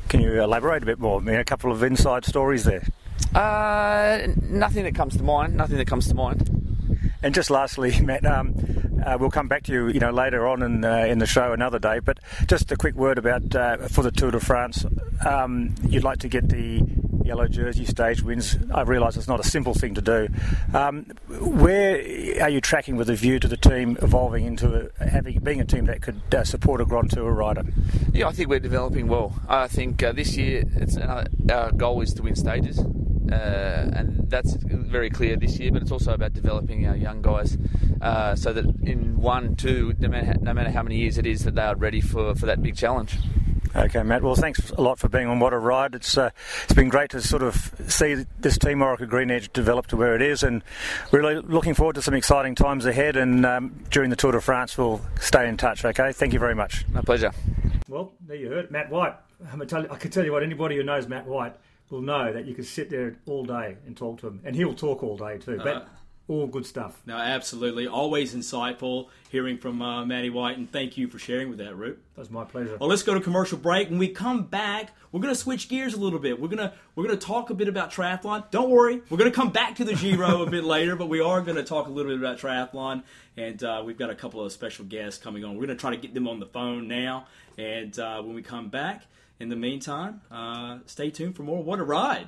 Can you elaborate a bit more? I mean, a couple of inside stories there. Uh, nothing that comes to mind. Nothing that comes to mind. And just lastly, Matt, um, uh, we'll come back to you, you know, later on in uh, in the show another day. But just a quick word about uh, for the Tour de France. Um, you'd like to get the yellow jersey stage wins. I realise it's not a simple thing to do. Um, where are you tracking with a view to the team evolving into a, having being a team that could uh, support a Grand Tour rider? Yeah, I think we're developing well. I think uh, this year it's another, our goal is to win stages, uh, and that's very clear this year. But it's also about developing our young guys uh, so that in one, two, no matter, no matter how many years it is, that they are ready for, for that big challenge. Okay, Matt. Well, thanks a lot for being on What a Ride. It's uh, it's been great to sort of see this team Orica Green Edge develop to where it is, and really looking forward to some exciting times ahead. And um, during the Tour de France, we'll stay in touch. Okay, thank you very much. My pleasure. Well, there you heard it. Matt White. I'm tell you, I can tell you what, anybody who knows Matt White will know that you can sit there all day and talk to him. And he'll talk all day too. But all good stuff. No, absolutely. Always insightful hearing from uh, Matty White, and thank you for sharing with that, Root. That's my pleasure. Well, let's go to commercial break. When we come back, we're going to switch gears a little bit. We're going to we're going to talk a bit about triathlon. Don't worry, we're going to come back to the Giro a bit later, but we are going to talk a little bit about triathlon, and uh, we've got a couple of special guests coming on. We're going to try to get them on the phone now, and uh, when we come back, in the meantime, uh, stay tuned for more. What a ride!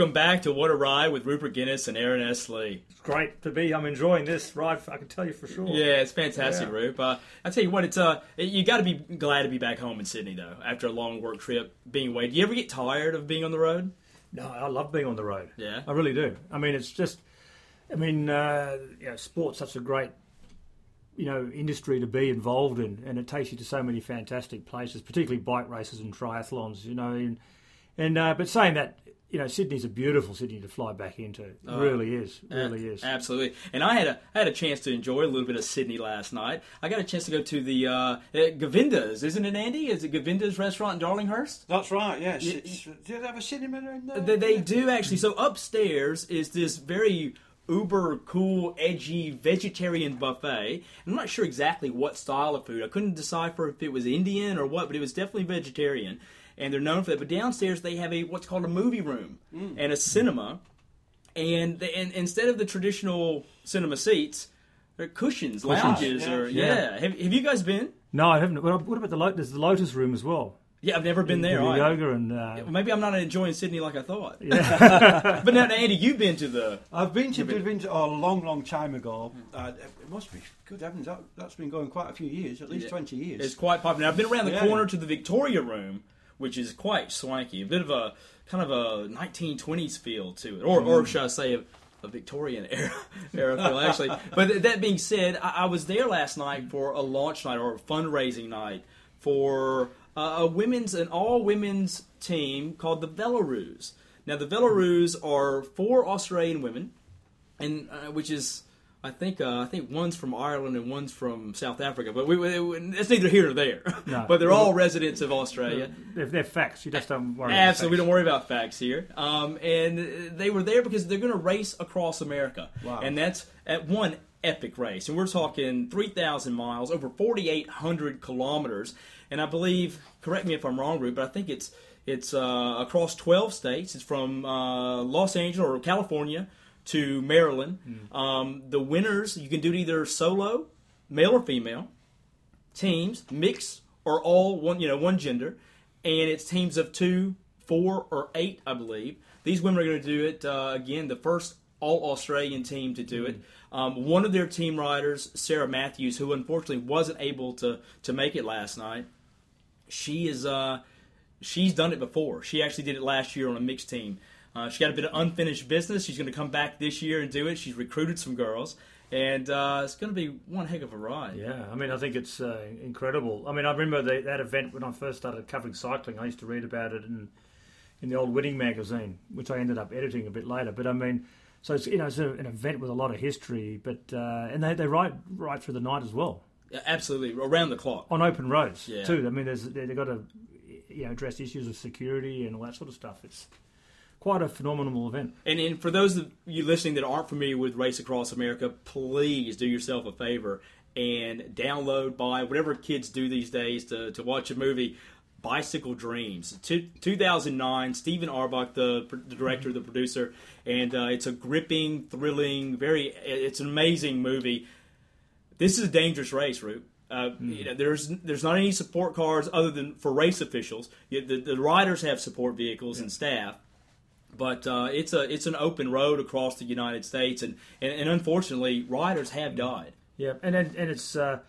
Welcome back to What a Ride with Rupert Guinness and Aaron S. Lee. It's great to be. I'm enjoying this ride. I can tell you for sure. Yeah, it's fantastic, Yeah. Rupe. Uh, I tell you what, it's uh, you got to be glad to be back home in Sydney though, after a long work trip, being away. Do you ever get tired of being on the road? No, I love being on the road. Yeah. I really do. I mean, it's just, I mean, uh, you know, sport's such a great, you know, industry to be involved in, and it takes you to so many fantastic places, particularly bike races and triathlons. You know, and and uh, but saying that, you know, Sydney's a beautiful city to fly back into. It really is. Really A- is. Absolutely. And I had a I had a chance to enjoy a little bit of Sydney last night. I got a chance to go to the uh, uh, Govinda's, isn't it, Andy? Is it Govinda's restaurant in Darlinghurst? That's right. Yes. Y- It's, do they have a cinema in there? They, they do actually. So upstairs is this very uber cool, edgy vegetarian buffet. I'm not sure exactly what style of food. I couldn't decipher if it was Indian or what, but it was definitely vegetarian. And they're known for that. But downstairs they have a what's called a movie room and a cinema. And, they, and instead of the traditional cinema seats, they're cushions, lounges, yeah. or yeah. Have, have you guys been? no, I haven't. What what about the Lotus? The Lotus Room as well. Yeah, I've never been there. do either. yoga and uh, Maybe I'm not enjoying Sydney like I thought. Yeah. but now, Andy, you've been to the I've been to You've been- Govinda oh, a long, long time ago. Uh, it must be. Good heavens, that, that's been going quite a few years, at least Yeah. 20 years. It's quite popular. I've been around the Yeah. corner to the Victoria Room, which is quite swanky. A bit of a kind of a 1920s feel to it, or or should I say a, a Victorian era era feel actually. But th- that being said, I, I was there last night for a launch night or a fundraising night for uh, a women's an all women's team called the Belarus. Now the Belarus are four Australian women and uh, which is I think uh, I think one's from Ireland and one's from South Africa, but we, we, it's neither here nor there. No. but they're all residents of Australia. they're, they're facts. You just don't worry. about Absolutely, we don't worry about facts here. Um, and they were there because they're going to race across America, Wow. and that's at one epic race. And we're talking three thousand miles, over forty eight hundred kilometers. And I believe, correct me if I'm wrong, Ruth, but I think it's it's uh, across twelve states. It's from uh, Los Angeles or California to Maryland. Um, the winners you can do it either solo, male or female teams, mixed or all one, you know, one gender, and it's teams of two, four, or eight, I believe. These women are going to do it uh, again. The first all Australian team to do it. Um, one of their team riders, Sarah Matthews, who unfortunately wasn't able to to make it last night, she is uh, she's done it before. She actually did it last year on a mixed team. Uh, she got a bit of unfinished business. She's going to come back this year and do it. She's recruited some girls, and uh, it's going to be one heck of a ride. Yeah, I mean, I think it's uh, incredible. I mean, I remember the, that event when I first started covering cycling. I used to read about it in in the old Winning magazine, which I ended up editing a bit later. But I mean, so it's you know it's a, an event with a lot of history, but uh, and they they ride right through the night as well Yeah, absolutely, around the clock. on open roads Yeah. too. I mean, there's they- they've got to you know address issues of security and all that sort of stuff. It's quite a phenomenal event. And, and for those of you listening that aren't familiar with Race Across America, please do yourself a favor and download, buy whatever kids do these days to, to watch a movie. Bicycle Dreams, Two, 2009. Stephen Auerbach, the, pr- the director, the producer, and uh, it's a gripping, thrilling, very. It's an amazing movie. This is a dangerous race, Root. Uh, you know, there's there's not any support cars other than for race officials. You- The, the riders have support vehicles and staff, but uh, it's a it's an open road across the United States, and, and, and unfortunately, riders have died. Yeah, and and, and it's uh,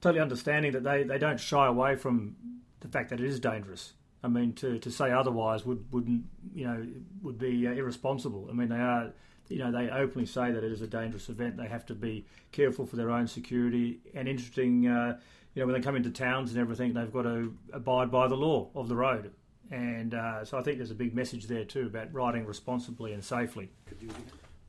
totally understanding that they, they don't shy away from the fact that it is dangerous. I mean, to, to say otherwise would wouldn't you know would be uh, irresponsible. I mean, they are you know they openly say that it is a dangerous event. They have to be careful for their own security. And interesting, uh, you know, when they come into towns and everything, they've got to abide by the law of the road. And uh, so I think there's a big message there too about riding responsibly and safely.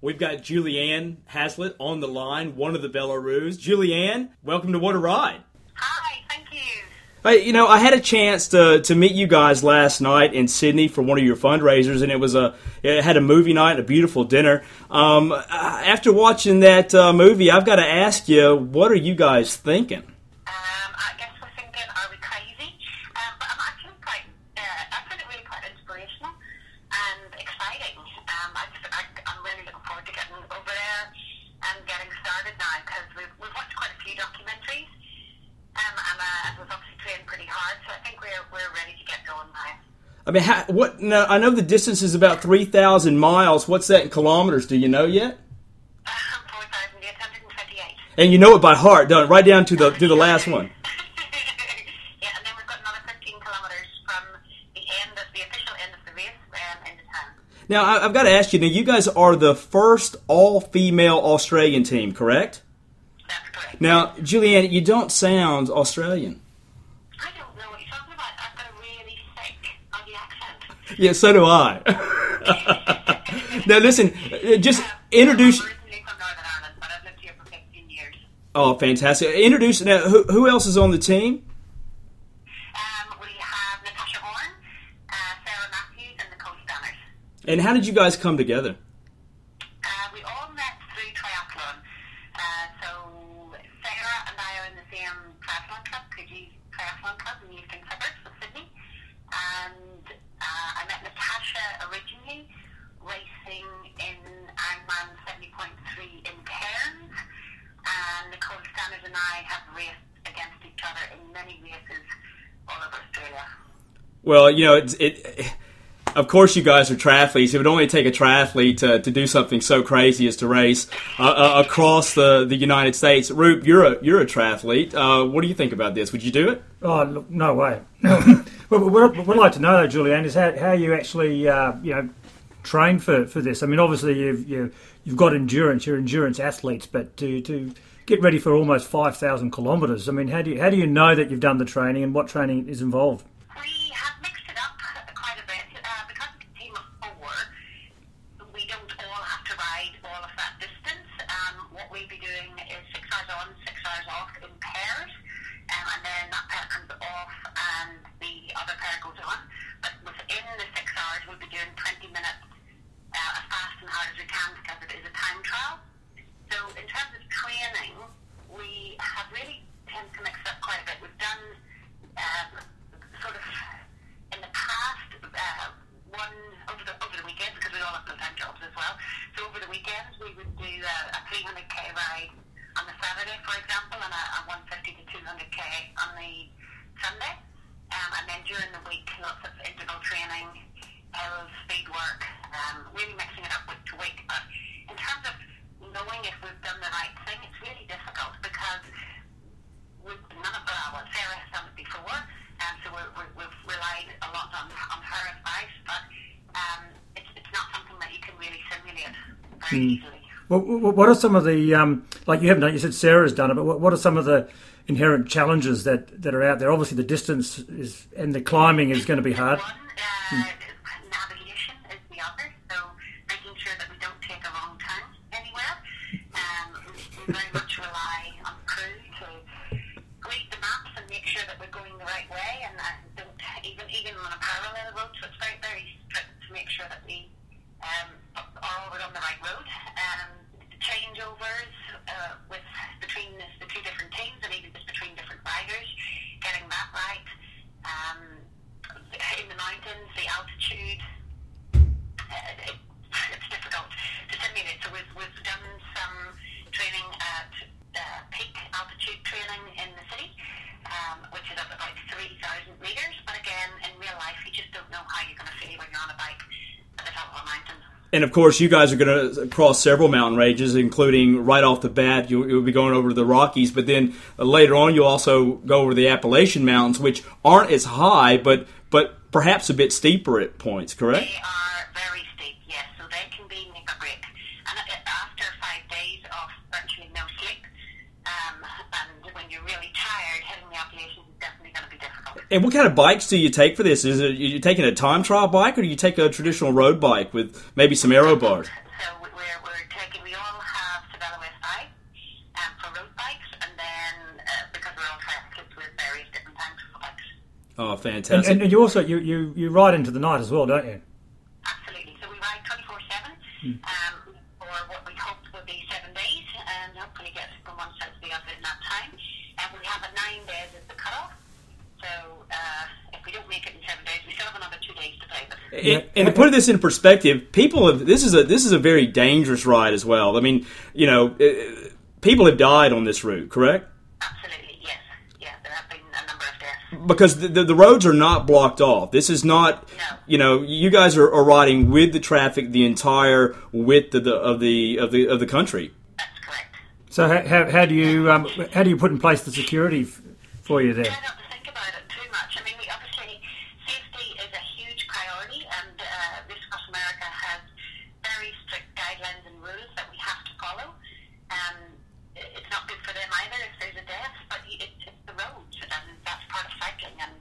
We've got Julianne Haslett on the line, one of the Belarus. Julianne, welcome to What a Ride. Hi, thank you. Hey, you know, I had a chance to to meet you guys last night in Sydney for one of your fundraisers, and it was a it had a movie night, and a beautiful dinner. Um, uh, after watching that uh, movie, I've got to ask you, what are you guys thinking? Um, I guess we're thinking, are we crazy? Um, but I'm actually quite, uh, I find it really quite inspirational and exciting. Um, I just, I, I'm really looking forward to getting over there and getting started now because we've, we've watched quite a few documentaries um, and uh, we've obviously trained pretty hard, so I think we're, we're ready to get going now. I mean, how, what? No, I know the distance is about three thousand miles. What's that in kilometers? Do you know yet? 4,828. And you know it by heart, don't? Right down to the to the last one. yeah, and then we've got another 15 kilometres from the end of the official end of the race um, into town. Now I, I've got to ask you. Now you guys are the first all-female Australian team, correct? That's correct. Now, Julianne, you don't sound Australian. I don't know what you're talking about. I've got a really thick, ugly accent. Yeah, so do I. now listen, uh, just introduce. I'm originally from Northern Ireland, but I've lived here for 15 years. Oh, fantastic! Introduce now. Who, who else is on the team? Um, we have Natasha Horn, uh, Sarah Matthews, and Nicole Stanners. And how did you guys come together? Uh, we all met through triathlon. Uh, so Sarah and I are in the same triathlon club, Coogee Triathlon Club in the Eastern Suburbs of Sydney. And uh, I met Natasha originally racing in Ironman 70.3 in Cairns. And Nicole Stanners and I have raced against each other in many races all over Australia. Well, you know, it. Of course, you guys are triathletes. It would only take a triathlete to, to do something so crazy as to race uh, uh, across the, the United States. Rupe, you're a you're a triathlete. Uh, what do you think about this? Would you do it? Oh, look, no way. well, what what I'd like to know, though, Julianne, is how, how you actually, uh, you know, train for, for this. I mean, obviously you've you, you've got endurance. You're endurance athletes, but to to get ready for almost five thousand kilometres. I mean, how do you how do you know that you've done the training and what training is involved? We have mixed it up quite a bit uh, because it's a team of four. We don't all have to ride all of that distance. Um, what we'll be doing is six hours on, six hours off in pairs, um, and then that pair comes off and the other pair goes on. But within the six hours, we'll be doing 20 minutes uh, as fast and hard as we can because it is a time trial. So in terms of training, we have really tend to mix up quite a bit. We've done um, sort of in the past uh, one over the over the weekends because we all have full time jobs as well. So over the weekends we would do a, a 300k ride on the Saturday, for example, and a, a 150 to 200k on the Sunday. Um, and then during the week, lots of interval training, hills, speed work, um, really mixing it up week to week. But in terms of knowing if we've done the right thing, it's really difficult because we've, none of uh, well, Sarah has done it before, and so we're, we're, we've relied a lot on, on her advice, but um, it's, it's not something that you can really simulate very easily. What, are some of the um, like you haven't done? You said Sarah's done it, but what, what are some of the inherent challenges that, that are out there? Obviously, the distance is and the climbing is going to be hard. Uh, we we very much rely on crew to read the maps and make sure that we're going the right way, and uh, don't even even on a parallel road. So it's very very strict to make sure that we um, are always on the right road. Um, the changeovers uh, with between the, the two different teams, and even just between different riders, getting that right. Um, in the mountains, the altitude, uh, it, it's difficult to simulate. So we've, we've done some training at uh, peak altitude training in the city, um, which is up about 3,000 metres. But again, in real life, you just don't know how you're going to feel when you're on a bike at the top of a mountain. And of course, you guys are going to cross several mountain ranges, including right off the bat, you'll, you'll be going over the Rockies. But then uh, later on, you'll also go over the Appalachian Mountains, which aren't as high, but but perhaps a bit steeper at points. Correct? They are very steep, yes, so they can be make or break. And uh, after five days of virtually no sleep, um, and when you're really tired, hitting the Appalachians is definitely going to be difficult. And what kind of bikes do you take for this? Is it you taking a time trial bike, or do you take a traditional road bike with maybe some aero bars? So we- we're, we're taking, we all have Sabella West I um, for road bikes, and then uh, because we're all triathletes with various different types of bikes. Oh, fantastic! and, and you also you, you, you ride into the night as well, don't you? Absolutely. So we ride 24 7 um, for what we hope will be seven days and hopefully get from one side to the other in that time. And we have a nine days as the cutoff. So if we don't make it in seven days, we still have another two days to play with. And, and to put this in perspective, people have this is a this is a very dangerous ride as well. I mean, you know, uh, people have died on this route, correct? Absolutely, yes. Yeah, there have been a number of deaths. because the, the, the roads are not blocked off. This is not, No. you know, you guys are, are riding with the traffic the entire width of the of the of the of the country. That's correct. So how, how, how do you um, how do you put in place the security f- for you there? Try not to think about it too much. I mean, we obviously safety is a huge priority, and uh, Race Across America has very strict guidelines and rules that we have to follow. Um, it- it's not good for them either if there's a death, but it, it's the roads, and that's part of cycling. And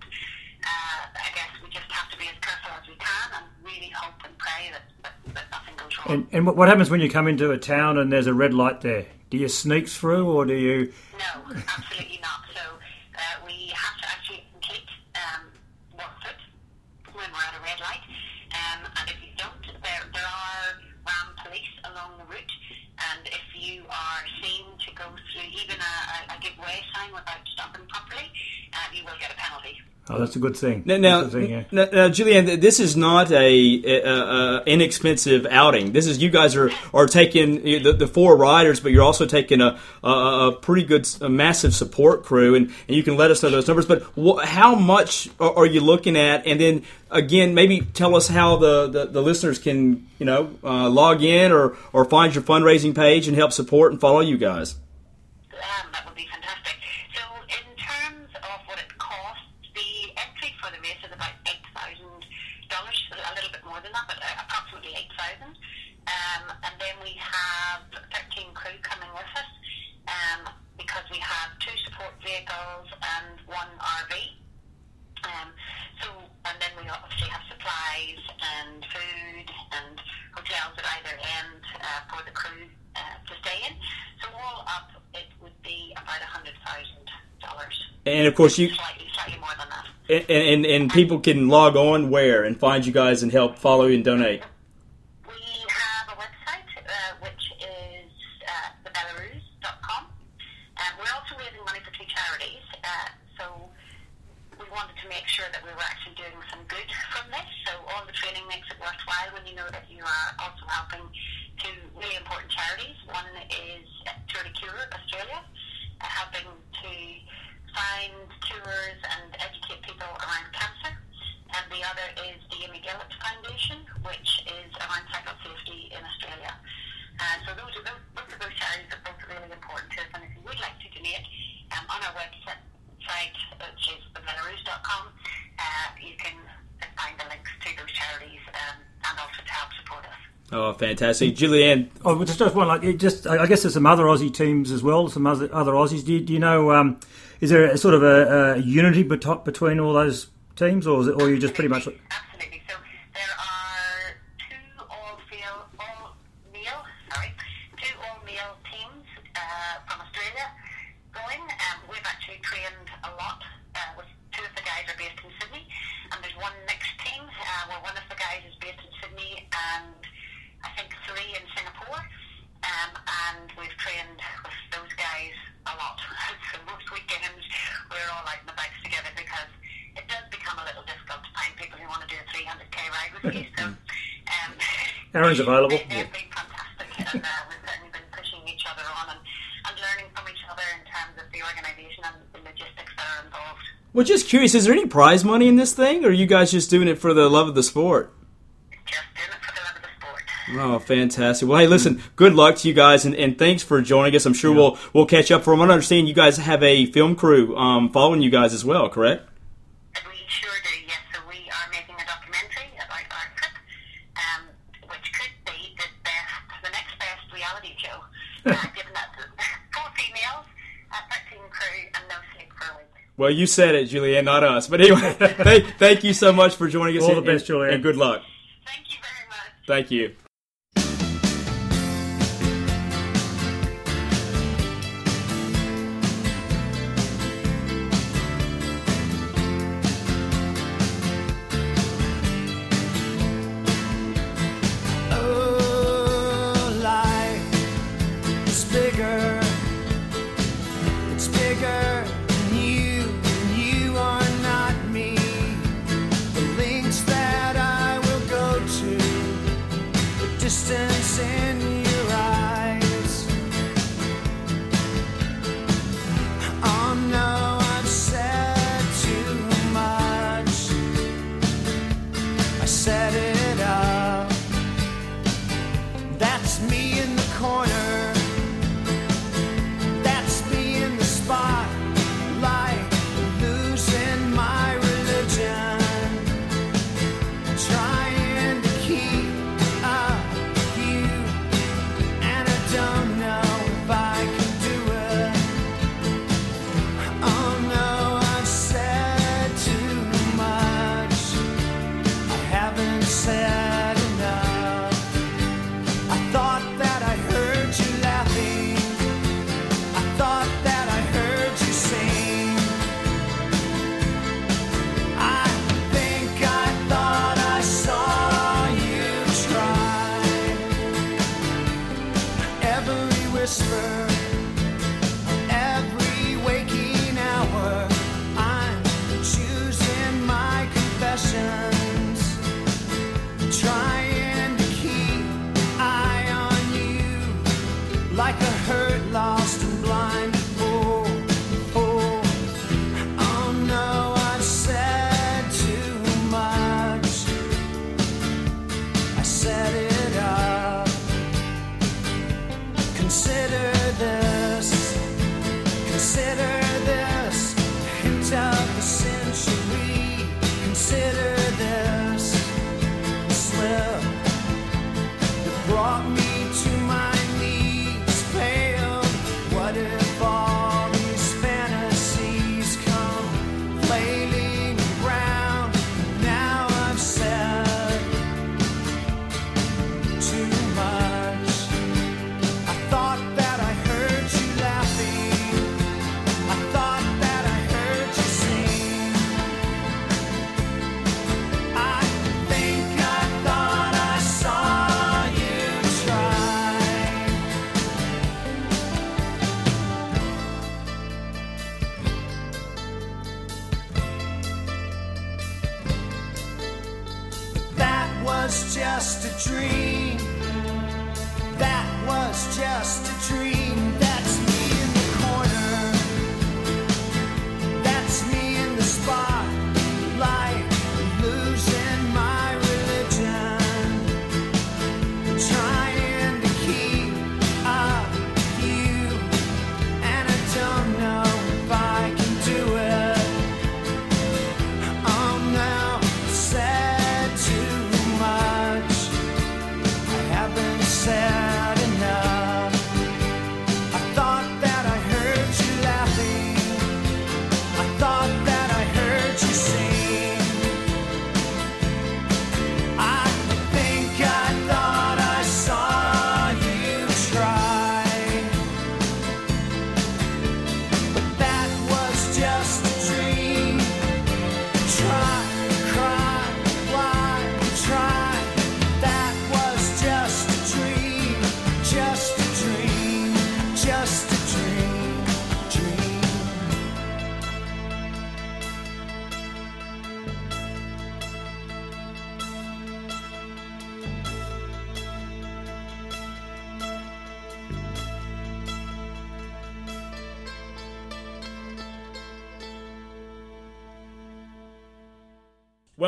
uh, I guess we just have to be as careful as we can, and really hope and pray that, that, that nothing goes wrong. And, and what happens when you come into a town and there's a red light there? Do you sneak through or do you? No, absolutely not. So uh, we have to actually complete um, one foot when we're at a red light. Um, and if you don't, there, there are RAAM police along the route. And if you are seen to go through even a, a, a give way sign without stopping properly, uh, you will get a penalty. Oh, that's a good thing. Now, now, That's a good thing, yeah. now, now, Julianne, this is not a, a, a inexpensive outing. This is you guys are are taking the, the four riders, but you're also taking a, a, a pretty good, a massive support crew, and, and you can let us know those numbers. But wh- how much are, are you looking at? And then again, maybe tell us how the, the, the listeners can you know uh, log in or or find your fundraising page and help support and follow you guys. Um, that would be fantastic. So, in terms of what it costs, the entry for the race is about eight thousand dollars, a little bit more than that, but uh, approximately eight thousand. Um, and then we have thirteen crew coming with us, um, because we have two support vehicles and one RV. Um, so, and then we obviously have supplies and food and hotels at either end uh, for the crew uh, to stay in. So all up, it would be about a hundred thousand dollars. And of course, you Slightly, slightly more than that. and, and and people can log on where and find you guys and help follow and donate. We have a website uh, which is uh, thebelarus.com. Um, we're also raising money for two charities, uh, so we wanted to make sure that we were actually doing some good from this. So all the training makes it worthwhile when you know that you are also helping two really important charities. One is Tour de Cure Australia, uh, helping to find cures and educate people around cancer. And the other is the Amy Gillett Foundation, which is around cycle safety in Australia. Uh, so those are those, both of those charities are both really important to us. And if you would like to donate, um, on our website, which is thebelarus.com, uh, you can find the links to those charities um, and also to help support us. Oh, fantastic, Julianne. Oh, just just one like just. I guess there's some other Aussie teams as well. Some other other Aussies. Do you, do you know? Um, is there a sort of a, a unity between all those teams, or it, or are you just pretty much? Absolutely. So there are two all male, all male, sorry, two all male teams uh, from Australia going. Um, we've actually trained a lot. Uh, with two of the guys are based in Sydney, and there's one mixed team uh, where one of the guys is based in Sydney and I think three in Singapore. Um, and we've trained with those guys a lot. so most weekends we're all out in the bikes together because it does become a little difficult to find people who want to do a 300k ride with you. So, um, Aaron's available. They, have been fantastic, and uh, we've certainly been pushing each other on and, and learning from each other in terms of the organisation and the logistics that are involved. Well, just curious, is there any prize money in this thing, or are you guys just doing it for the love of the sport? Just doing it for the love of the sport. Oh, fantastic! Well, hey, listen, good luck to you guys, and, and thanks for joining us. I'm sure we'll we'll catch up. From what I understand, you guys have a film crew um, following you guys as well, correct? We sure do, yes. So we are making a documentary about our trip, um, which could be the best, the next best reality show, uh, given that four females, uh, 13 crew, and no sleep for a week. Well, you said it, Julianne, not us. But anyway, thank, thank you so much for joining us. All the best, and- Julianne. and good luck. Thank you very much. Thank you.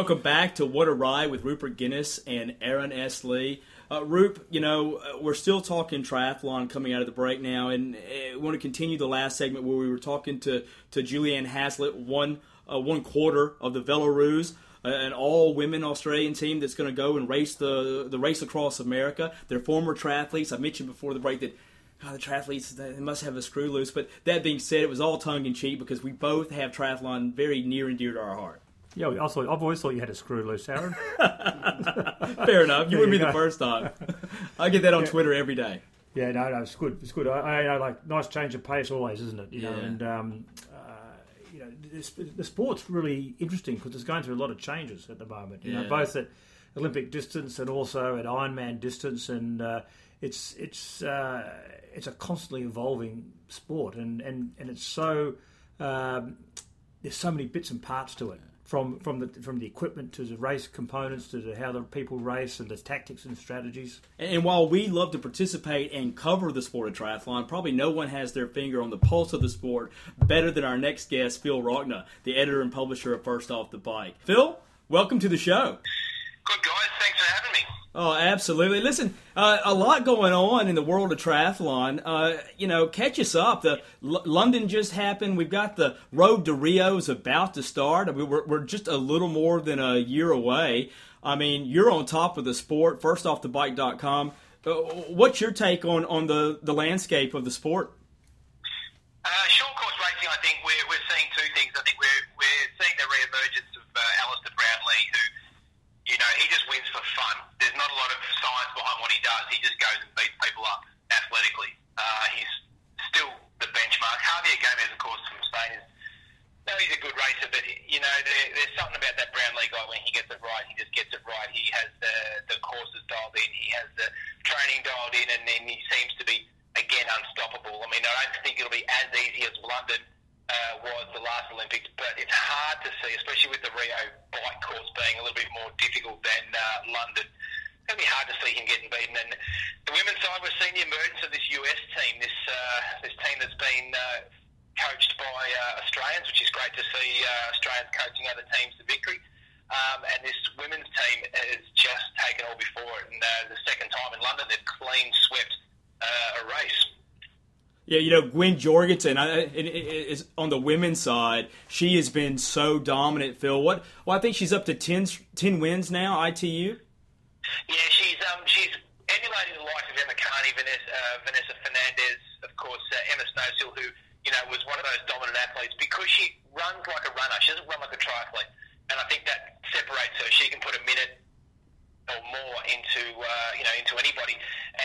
Welcome back to What a Ride with Rupert Guinness and Aaron S. Lee. Uh, Rupe, you know, uh, we're still talking triathlon coming out of the break now, and uh, we want to continue the last segment where we were talking to, to Julianne Haslett, one, uh, one quarter of the Belarus, uh, an all women Australian team that's going to go and race the, the race across America. They're former triathletes. I mentioned before the break that God, the triathletes they must have a screw loose. But that being said, it was all tongue in cheek because we both have triathlon very near and dear to our heart. Yeah, I thought, I've always thought you had a screw loose, Aaron. Fair enough. You wouldn't be the first time. I get that on Yeah. Twitter every day. Yeah, no, no, it's good. It's good. I, I, I like nice change of pace always, isn't it? You know, Yeah. and um, uh, you know, this, the sport's really interesting because it's going through a lot of changes at the moment. You know, Yeah. both at Olympic distance and also at Ironman distance, and uh, it's it's uh, it's a constantly evolving sport, and and and it's so um, there's so many bits and parts to it. From from the from the equipment to the race components to the, how the people race and the tactics and strategies. And, and while we love to participate and cover the sport of triathlon, probably no one has their finger on the pulse of the sport better than our next guest, Phil Wrochna, the editor and publisher of First Off the Bike. Phil, welcome to the show. Good guys, thanks for having me. Oh, absolutely. Listen, uh, a lot going on in the world of triathlon. Uh, you know, catch us up. The L- London just happened. We've got the Road to Rio is about to start. I mean, we're, we're just a little more than a year away. I mean, you're on top of the sport. First off, the bike.com. Uh, what's your take on, on the, the landscape of the sport? Uh, course racing, I think we're, we're seeing two things. I think we're, we're seeing the re-emergence of uh, Alistair Brownlee, who, you know, he just wins for fun. There's not a lot of science behind what he does. He just goes and beats people up athletically. Uh, he's still the benchmark. Javier Gomez, of course, from Spain is no, he's a good racer, but you know, there, there's something about that Brownlee guy when he gets it right, he just gets it right. He has the the courses dialed in, he has the training dialed in, and then he seems to be again unstoppable. I mean, I don't think it'll be as easy as London uh, was the last Olympics, but it's hard to see, especially with the Rio bike course being a little bit more difficult than uh, London. It's going to be hard to see him getting beaten. And the women's side, we're seeing the emergence of this US team, this uh, this team that's been uh, coached by uh, Australians, which is great to see uh, Australians coaching other teams to victory. Um, and this women's team has just taken all before it. And uh, the second time in London, they've clean swept uh, a race. Yeah, you know Gwen Jorgensen I, on the women's side. She has been so dominant. Phil, what? Well, I think she's up to 10, 10 wins now. ITU. Yeah, she's um, she's emulating the likes of Emma Carney, Vanessa, uh, Vanessa Fernandes, of course, uh, Emma Snowsill, who you know was one of those dominant athletes because she runs like a runner. She doesn't run like a triathlete, and I think that separates her. She can put a minute or more into uh, you know into anybody,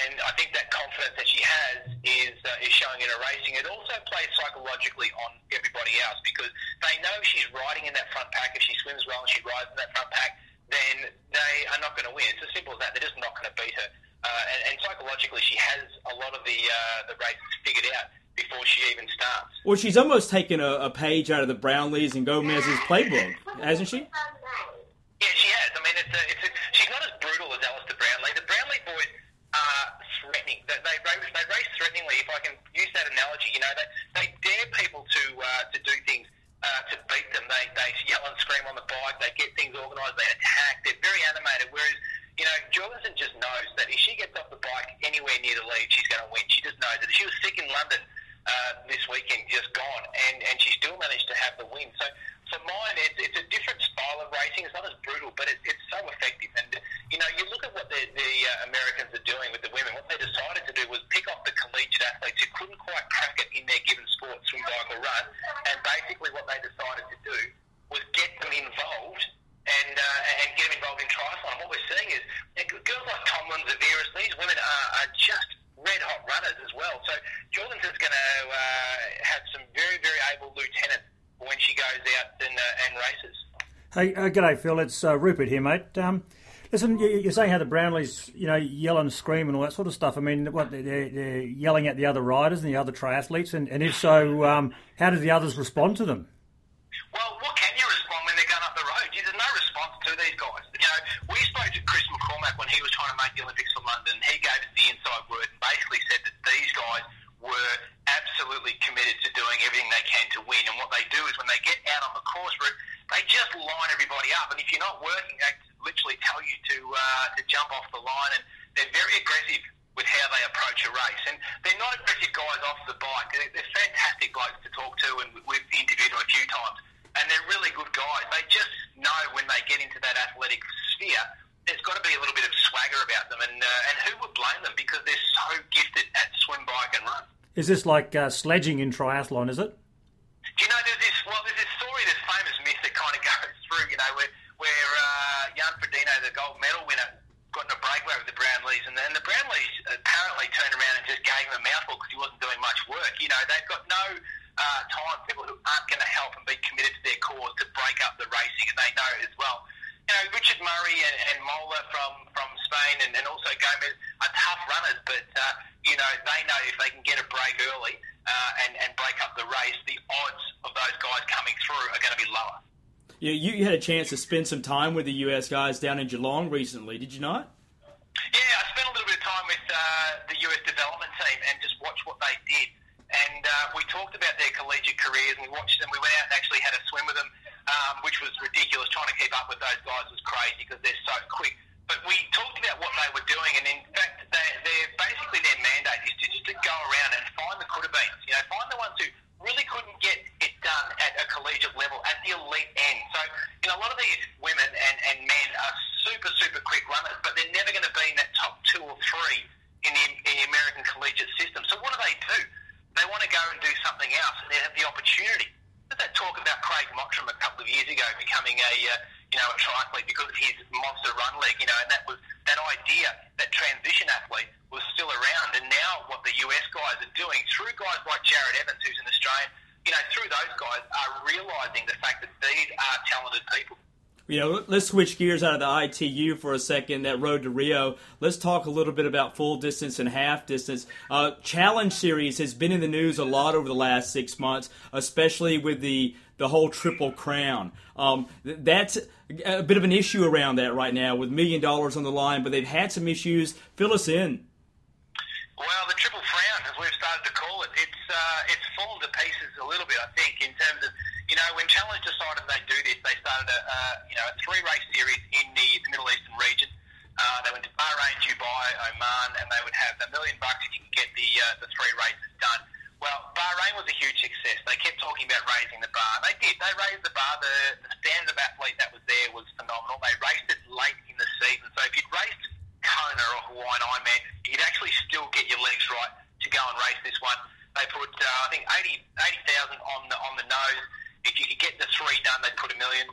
and I think that confidence that she has is uh, is showing in her racing. It also plays psychologically on everybody else because they know she's riding in that front pack. If she swims well and she rides in that front pack, then they are not going to win. It's as simple as that. They're just not going to beat her. Uh, and, and psychologically, she has a lot of the uh, the races figured out before she even starts. Well, she's almost taken a, a page out of the Brownlees and Gomez's playbook, hasn't she? Yeah, she has. I mean, it's a, it's a, she's not as brutal as Alistair Brownlee. The Brownlee boys are threatening. They, they, race, they race threateningly. If I can use that analogy, you know, they, they dare people to uh, to do things uh, to beat them. They, they yell and scream on the bike. They get things organised. They attack. They're very animated. Whereas, you know, Jorgensen just knows that if she gets off the bike anywhere near the lead, she's going to win. She just knows that. She was sick in London uh, this weekend, just gone, and, and she still managed to have the win. So for mine, it's, it's a different style of racing. It's not as brutal, but it, it's so effective. And, you know, you look at what the, the uh, Americans are doing with the women. What they decided to do was pick off the collegiate athletes who couldn't quite crack it in their given sport, swim, bike, or run. And basically what they decided to do was get them involved and uh, and get them involved in triathlon. What we're seeing is girls like Tomlin, Zaferes, these women are, are just red hot runners as well. So Jorgensen's going to uh, have some very, very able lieutenants when she goes out and, uh, and races. Hey, uh, g'day, Phil. It's uh, Rupert here, mate. Um, listen, you- you're saying how the Brownlees, you know, yell and scream and all that sort of stuff. I mean, what they're, they're yelling at the other riders and the other triathletes, and, and if so, um, how do the others respond to them? Well, what can you respond when they're going up the road? There's no response to these guys. You know, we spoke to Chris McCormack when he was trying to make the Olympics for London. He gave us the inside word and basically said that these guys were absolutely committed to doing everything they can to win. And what they do is when they get out on the course route, they just line everybody up. And if you're not working, they literally tell you to uh, to jump off the line. And they're very aggressive with how they approach a race. And they're not aggressive guys off the bike. They're, they're fantastic blokes to talk to, and we've interviewed them a few times. And they're really good guys. They just know when they get into that athletic sphere, there's got to be a little bit of swagger about them. And uh, and who would blame them because they're so gifted at swim, bike, and run. Is this like uh, sledging in triathlon, is it? Do you know there's this? Well, there's this story, this famous myth that kind of goes through. You know, where where uh, Jan Frodeno, the gold medal winner, got in a breakaway with the Brownlees, and then the Brownlees apparently turned around and just gave him a mouthful because he wasn't doing much work. You know, they've got no uh, time people who aren't going to help and be committed to their cause to break up the racing, and they know as well. You know, Richard Murray and, and Mola from, from Spain and, and also Gomez are tough runners, but, uh, you know, they know if they can get a break early uh, and, and break up the race, the odds of those guys coming through are going to be lower. You, you had a chance to spend some time with the US guys down in Geelong recently, did you not? Yeah, I spent a little bit of time with uh, the US development team and just watched what they did. And uh, we talked about their collegiate careers and we watched them. We went out and actually had a swim with them, um, which was ridiculous. Trying to keep up with those guys was crazy because they're so quick. But we talked about what they were doing, and in fact, they, they're basically their mandate is to just to go around and find the could have beens. You know, find the ones who really couldn't get it done at a collegiate level at the elite end. So, you know, a lot of these women and, and men are super, super quick runners, but they're never going to be in that top two or three in the, in the American collegiate system. So what do they do? They want to go and do something else, and they have the opportunity. There's that talk about Craig Mottram a couple of years ago becoming a, uh, you know, a triathlete because of his monster run leg, you know, and that was that idea, that transition athlete was still around. And now what the US guys are doing through guys like Jared Evans, who's an Australian, you know, through those guys are realising the fact that these are talented people. You know, let's switch gears out of the ITU for a second. That road to Rio. Let's talk a little bit about full distance and half distance. Uh, Challenge Series has been in the news a lot over the last six months, especially with the the whole Triple Crown. Um, th- that's a bit of an issue around that right now, with million dollars on the line. But they've had some issues. Fill us in. Well, the triple frown, as we've started to call it, it's uh, it's fallen to pieces a little bit. I think in terms of you know when Challenge decided they do this, they started a uh, you know a three race series in the, the Middle Eastern region. Uh, they went to Bahrain, Dubai, Oman, and they would have a million bucks if you can get the uh, the three races done. Well, Bahrain was a huge success. They kept talking about raising the bar. They did. They raised the bar. The, the standard of athlete that was there was phenomenal. They raced it late in the season. So if you'd raced Kona or Hawaiian Ironman, you'd actually still get your legs right to go and race this one. They put, uh, I think, 80 80,000 on the on the nose. If you could get the three done, they'd put a million.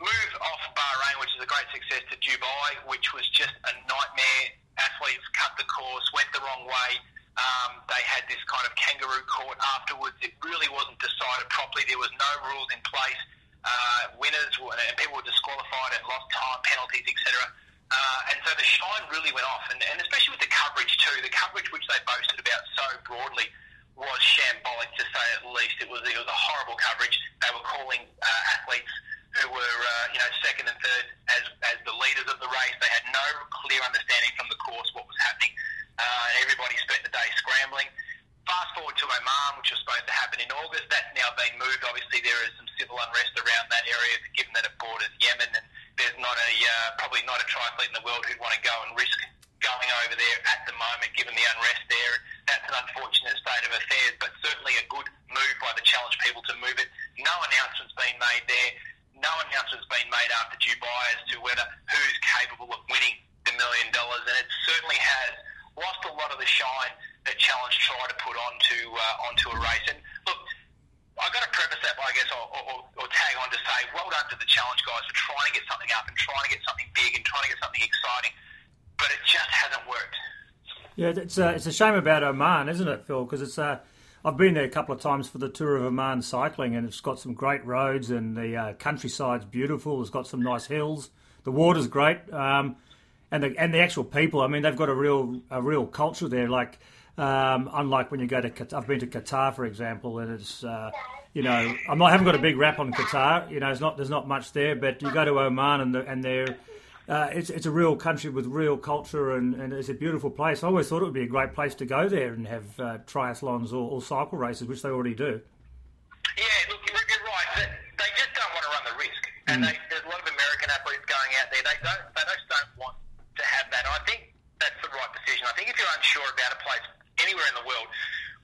Move off Bahrain, which is a great success, to Dubai, which was just a nightmare. Athletes cut the course, went the wrong way. Um, they had this kind of kangaroo court afterwards. It really wasn't decided properly. There was no rules in place. Uh, winners were, and people were disqualified and lost time, penalties, etc. Uh, and so the shine really went off, and, and especially with the coverage too. The coverage which they boasted about so broadly was shambolic, to say at least. It was it was a horrible coverage. They were calling uh, athletes who were uh, you know second and third as as the leaders of the race. They had no clear understanding from the course what was happening. Uh, everybody spent the day scrambling. Fast forward to Oman, which was supposed to happen in August. That's now been moved. Obviously, there is some civil unrest around that area, given that it borders Yemen, and there's not a uh, probably not a triathlete in the world who'd want to go and risk going over there at the moment, given the unrest there. That's an unfortunate state of affairs, but certainly a good move by the challenge people to move it. No announcement's been made there. No announcement's been made after Dubai as to whether who's capable of winning the million dollars, and it certainly has lost a lot of the shine that Challenge try to put onto uh, onto a race. And look, I've got to preface that by I guess, or, or, or tag on to say, well done to the Challenge guys for trying to get something up and trying to get something big and trying to get something exciting, but it just hasn't worked. Yeah, it's a, it's a shame about Oman, isn't it, Phil? Because it's uh, I've been there a couple of times for the tour of Oman cycling, and it's got some great roads, and the uh, countryside's beautiful. It's got some nice hills. The water's great, um, and the and the actual people. I mean, they've got a real a real culture there. Like um, unlike when you go to Qatar, I've been to Qatar, for example, and it's uh, you know I'm not I haven't got a big rap on Qatar. You know, it's not there's not much there, but you go to Oman and the, and they're uh, it's it's a real country with real culture and, and it's a beautiful place. I always thought it would be a great place to go there and have uh, triathlons or, or cycle races, which they already do. Yeah, look, you're, right. They, they just don't want to run the risk, and they, there's a lot of American athletes going out there. They don't. They just don't want to have that. And I think that's the right decision. I think if you're unsure about a place anywhere in the world,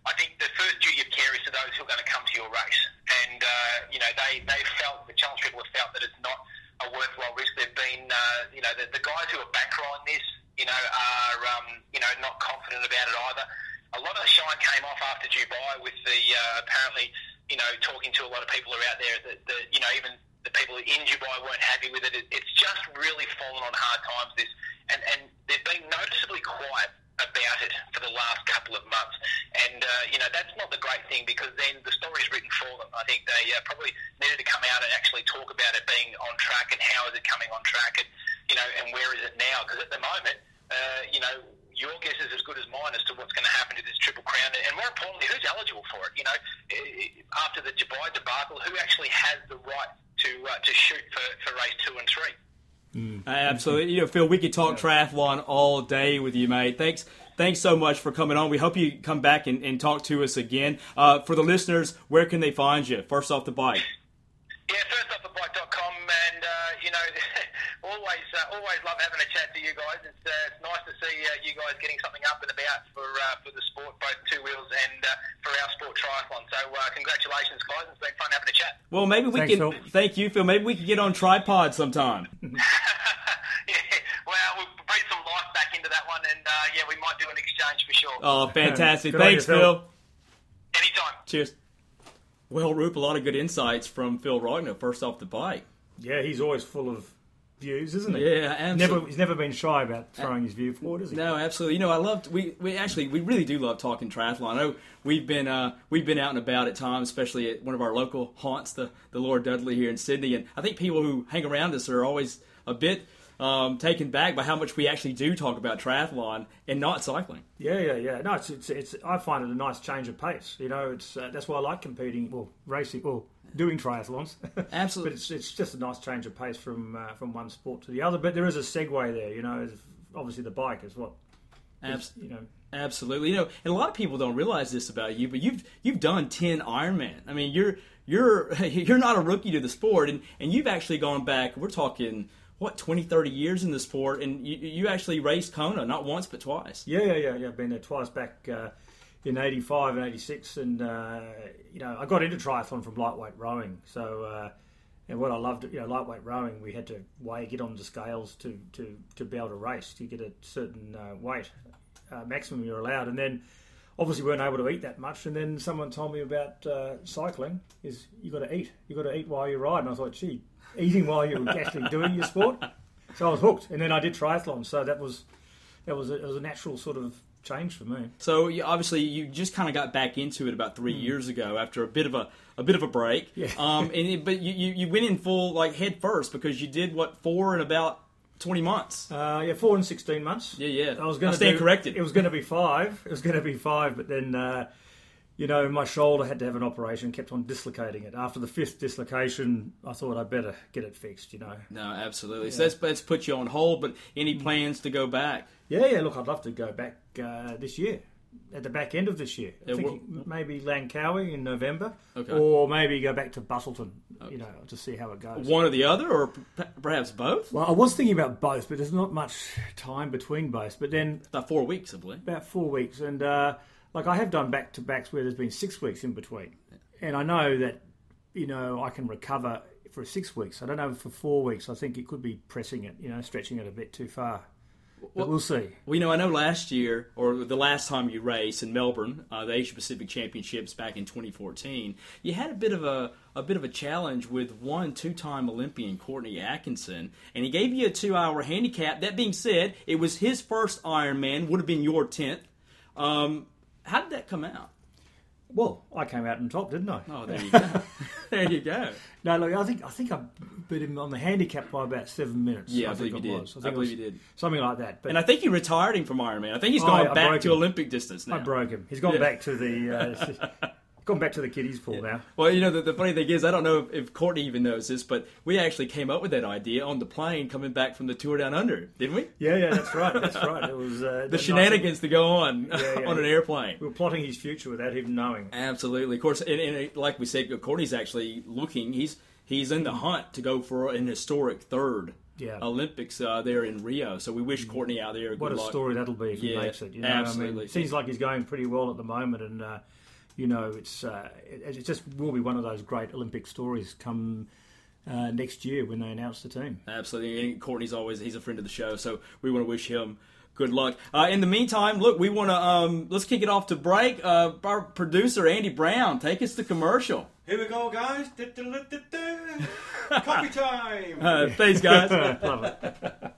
I think the first duty of care is to those who are going to come to your race. And uh, you know, they they felt the challenge people have felt that it's not a worthwhile risk. They've been, uh, you know, the, the guys who are bankrolling this, you know, are um, you know not confident about it either. A lot of the shine came off after Dubai with the uh, apparently, you know, talking to a lot of people are out there that, that you know even the people in Dubai weren't happy with it. it. It's just really fallen on hard times. This and and they've been noticeably quiet about it for the last couple of months. And, uh, you know, that's not the great thing because then the story's written for them. I think they uh, probably needed to come out and actually talk about it being on track and how is it coming on track and, you know, and where is it now? Because at the moment, uh, you know, your guess is as good as mine as to what's going to happen to this Triple Crown, and more importantly, who's eligible for it. You know, after the Dubai debacle, who actually has the right to uh, to shoot for, for race two and three? Absolutely. You know, Phil, we could talk triathlon all day with you, mate. Thanks. Thanks so much for coming on. We hope you come back and, and talk to us again. Uh, for the listeners, where can they find you? First off the bike. Yeah, firstoffthebike.com, and uh, you know, always uh, always love having a chat to you guys. It's, uh, it's nice to see uh, you guys getting something up and about for uh, for the sport, both two wheels and uh, for our sport triathlon. So uh, congratulations, guys! It's been fun having a chat. Well, maybe we Thanks, can. Phil. Thank you, Phil. Maybe we could get on tripod sometime. yeah, well, we'll breathe some life back into that one, and uh, yeah, we might do an exchange for sure. Oh, fantastic! Good Thanks, you, Phil. Phil. Anytime. Cheers. Well, Roop, a lot of good insights from Phil Wrochna. First off the bike. Yeah, he's always full of views, isn't he? Yeah, absolutely. Never, he's never been shy about throwing his view forward, is he? No, absolutely. You know, I loved. We, we actually we really do love talking triathlon. I know we've been uh, we've been out and about at times, especially at one of our local haunts, the the Lord Dudley here in Sydney, and I think people who hang around us are always a bit um, taken back by how much we actually do talk about triathlon and not cycling. Yeah, yeah, yeah. No, it's, it's, it's I find it a nice change of pace. You know, it's uh, that's why I like competing, well, racing, well, doing triathlons. Absolutely. but it's, it's just a nice change of pace from uh, from one sport to the other. But there is a segue there. You know, obviously the bike is what. Abs- you know, Absolutely. You know, and a lot of people don't realize this about you, but you've you've done ten Ironman. I mean, you're you're you're not a rookie to the sport, and and you've actually gone back. We're talking what 20, 30 years in the sport, and you, you actually raced Kona not once but twice. Yeah, yeah, yeah. I've been there twice back uh, in '85 and '86, and uh, you know I got into triathlon from lightweight rowing. So uh, and what I loved, you know, lightweight rowing, we had to weigh, get on the scales to to to be able to race to get a certain uh, weight uh, maximum you're allowed, and then. Obviously, weren't able to eat that much, and then someone told me about uh, cycling. Is you got to eat, you got to eat while you ride, and I thought, gee, eating while you're actually doing your sport. So I was hooked, and then I did triathlon. So that was that was a, it was a natural sort of change for me. So you, obviously, you just kind of got back into it about three years ago after a bit of a a bit of a break. Yeah. Um, and it, but you, you you went in full like head first because you did what four in about twenty months. Uh, yeah, four and sixteen months. Yeah, yeah. I was going to stand corrected. It was going to be five. It was going to be five, but then uh, you know my shoulder had to have an operation. Kept on dislocating it. After the fifth dislocation, I thought I'd better get it fixed. You know. No, absolutely. So that's that's put you on hold. But any Hmm. plans to go back? Yeah, yeah. Look, I'd love to go back uh, this year. At the back end of this year, I Yeah, think what- maybe Langkawi in November, Okay. or maybe go back to Busselton, you know, to see how it goes. One or the other, or perhaps both? Well, I was thinking about both, but there's not much time between both. But then About four weeks, I believe. about four weeks, and uh, like I have done back to backs where there's been six weeks in between, and I know that you know I can recover for six weeks. I don't know if for four weeks. I think it could be pressing it, you know, stretching it a bit too far. But we'll see. Well, you know, I know last year, or the last time you raced in Melbourne, uh, the Asia Pacific Championships back in 2014, you had a bit of a a bit of a challenge with one two-time Olympian Courtney Atkinson, and he gave you a two-hour handicap. That being said, it was his first Ironman, would have been your tenth. Um, how did that come out? Well, I came out on top, didn't I? Oh, there you go. there you go. No, look, I think I think I beat him on the handicap by about seven minutes. Yeah, I, I think it did. was. I, it believe was you did. something like that. But And I think you retired him from Ironman. I think he's Oh, gone I- I back to him. Olympic distance now. I broke him. He's gone Yeah. back to the uh, gone back to the kiddies pool now. Well, you know, the, the funny thing is, I don't know if, if Courtney even knows this, but we actually came up with that idea on the plane coming back from the tour down under, didn't we? Yeah, yeah, that's right. That's right. It was uh, The shenanigans to go on Yeah, yeah. on an airplane. We were plotting his future without him knowing. Absolutely, of course, and, and like we said, Courtney's actually looking. He's he's in the hunt to go for an historic third Yeah. Olympics uh, there in Rio. So we wish Courtney out there. What a luck. story that'll be if he Yeah, makes it. You know, I absolutely. mean, it seems like he's going pretty well at the moment, and uh, you know, it's uh, it, it just will be one of those great Olympic stories come uh, next year when they announce the team. Absolutely. And Courtney's always he's a friend of the show, so we want to wish him good luck. Uh, in the meantime, look, we want to um, let's kick it off to break. Uh, our producer Andy Brown, take us to commercial. Here we go, guys. Coffee time. Uh, thanks, guys. Love it.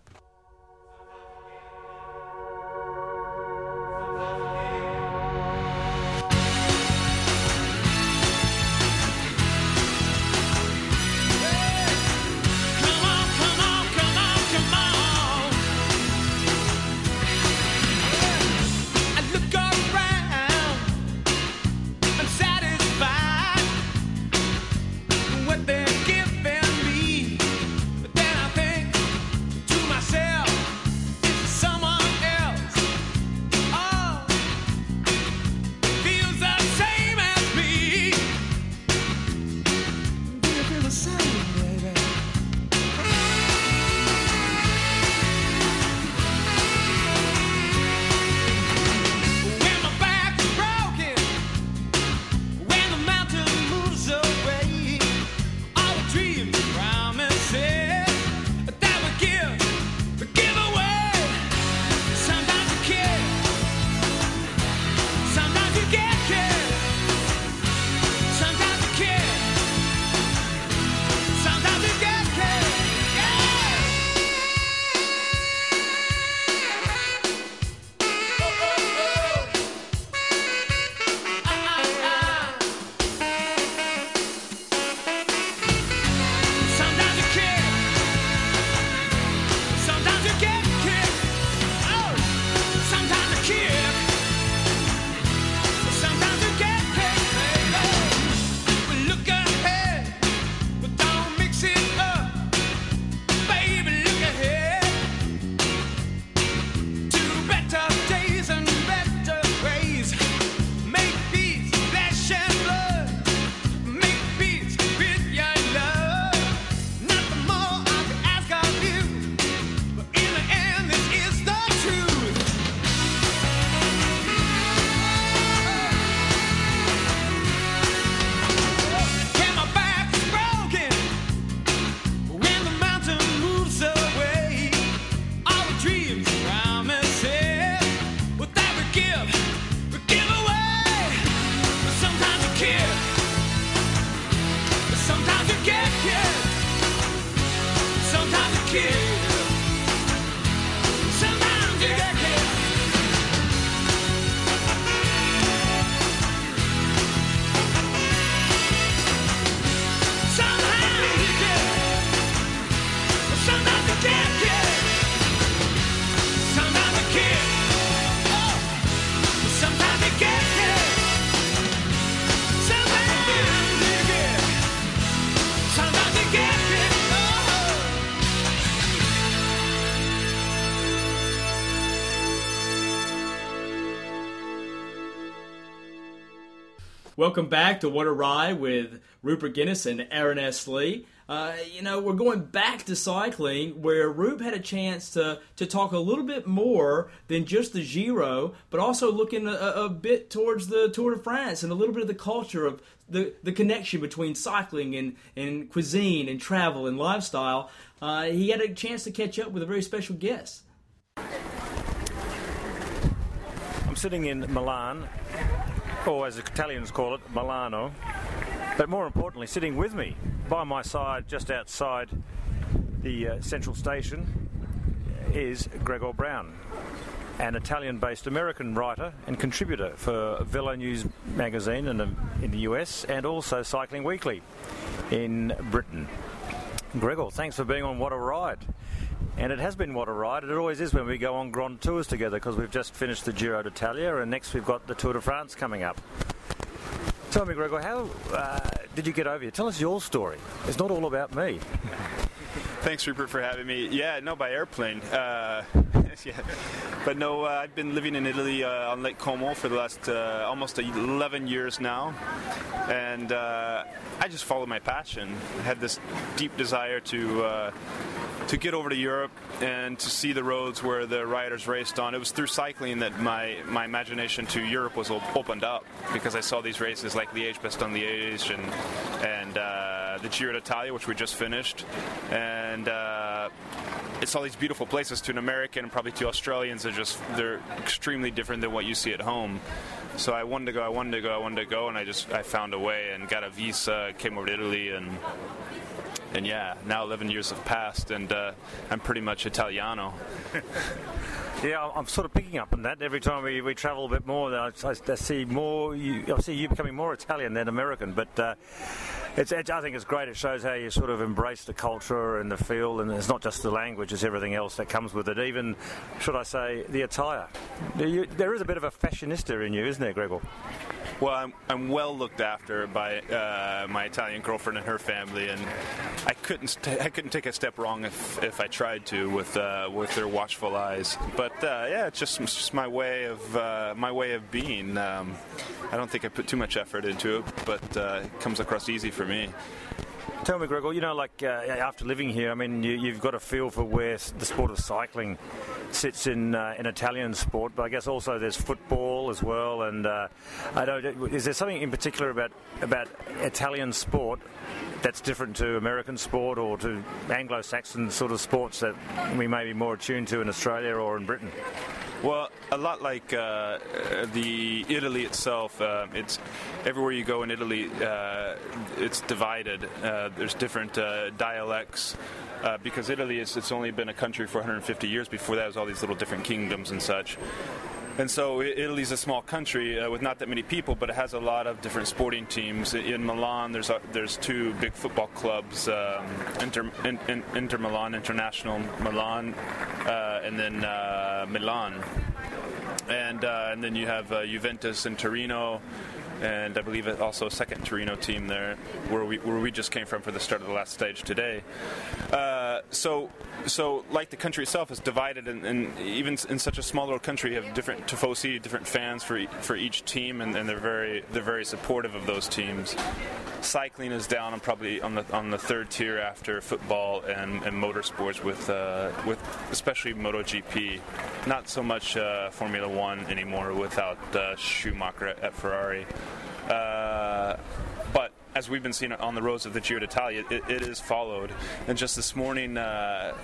Welcome back to What a Ride with Rupert Guinness and Aaron S. Lee. Uh, you know, we're going back to cycling where Rupe had a chance to, to talk a little bit more than just the Giro, but also looking a, a bit towards the Tour de France and a little bit of the culture of the, the connection between cycling and, and cuisine and travel and lifestyle. Uh, he had a chance to catch up with a very special guest. I'm sitting in Milan, or as Italians call it, Milano. But more importantly, sitting with me, by my side, just outside the uh, central station, is Gregor Brown, an Italian based American writer and contributor for Velo News magazine in the, in the US and also Cycling Weekly in Britain. Gregor, thanks for being on What a Ride. And it has been what a ride. It always is when we go on grand tours together because we've just finished the Giro d'Italia and next we've got the Tour de France coming up. Tell me, Gregor, how uh, did you get over here? Tell us your story. It's not all about me. Thanks, Rupert, for having me. Yeah, no, by airplane. Uh, yeah. But no, uh, I've been living in Italy uh, on Lake Como for the last uh, almost 11 years now. And uh, I just followed my passion. I had this deep desire to. Uh, to get over to Europe and to see the roads where the riders raced on. It was through cycling that my, my imagination to Europe was opened up because I saw these races like Liège, Bastogne Liège, and and uh, the Giro d'Italia, which we just finished, and. Uh, it's all these beautiful places to an American and probably to Australians. They're just they're extremely different than what you see at home. So I wanted to go, I wanted to go, I wanted to go, and I just I found a way and got a visa, came over to Italy, and and yeah, now 11 years have passed, and uh, I'm pretty much Italiano. Yeah, I'm- sort of picking up on that. Every time we, we travel a bit more, I, I see more. You, I see you becoming more Italian than American. But uh, it's, it's, I think it's great. It shows how you sort of embrace the culture and the feel, and it's not just the language; it's everything else that comes with it. Even, should I say, the attire. There is a bit of a fashionista in you, isn't there, Gregor? Well, I'm, I'm well looked after by uh, my Italian girlfriend and her family, and I couldn't st- I couldn't take a step wrong if, if I tried to with uh, with their watchful eyes. But uh, yeah, it's just, it's just my way of uh, my way of being. Um, I don't think I put too much effort into it, but uh, it comes across easy for me. Tell me, Gregor, you know, like uh, after living here, I mean, you, you've got a feel for where the sport of cycling sits in uh, in Italian sport, but I guess also there's football as well. And uh, I don't. Is there something in particular about about Italian sport that's different to American sport or to Anglo-Saxon sort of sports that we may be more attuned to in Australia or in Britain? Well, a lot like uh, the Italy itself. Uh, it's everywhere you go in Italy. Uh, it's divided. Uh, there's different uh, dialects. Uh, because Italy is it's only been a country for 150 years. Before that, was all these little different kingdoms and such. And so Italy's a small country uh, with not that many people, but it has a lot of different sporting teams. In Milan, there's a, there's two big football clubs: um, Inter, in, in, Inter Milan, International Milan, uh, and then uh, Milan. And uh, and then you have uh, Juventus and Torino, and I believe it also a second Torino team there, where we where we just came from for the start of the last stage today. Uh, so so like the country itself is divided, and, and even in such a small little country, you have different tifosi, different fans for for each team, and, and they're very they're very supportive of those teams. Cycling is down on probably on the on the third tier after football and, and motorsports with uh, with especially MotoGP. Not so much uh, Formula One anymore without uh, Schumacher at, at Ferrari. Uh, as we've been seeing on the roads of the Giro d'Italia, it, it is followed. And just this morning, uh,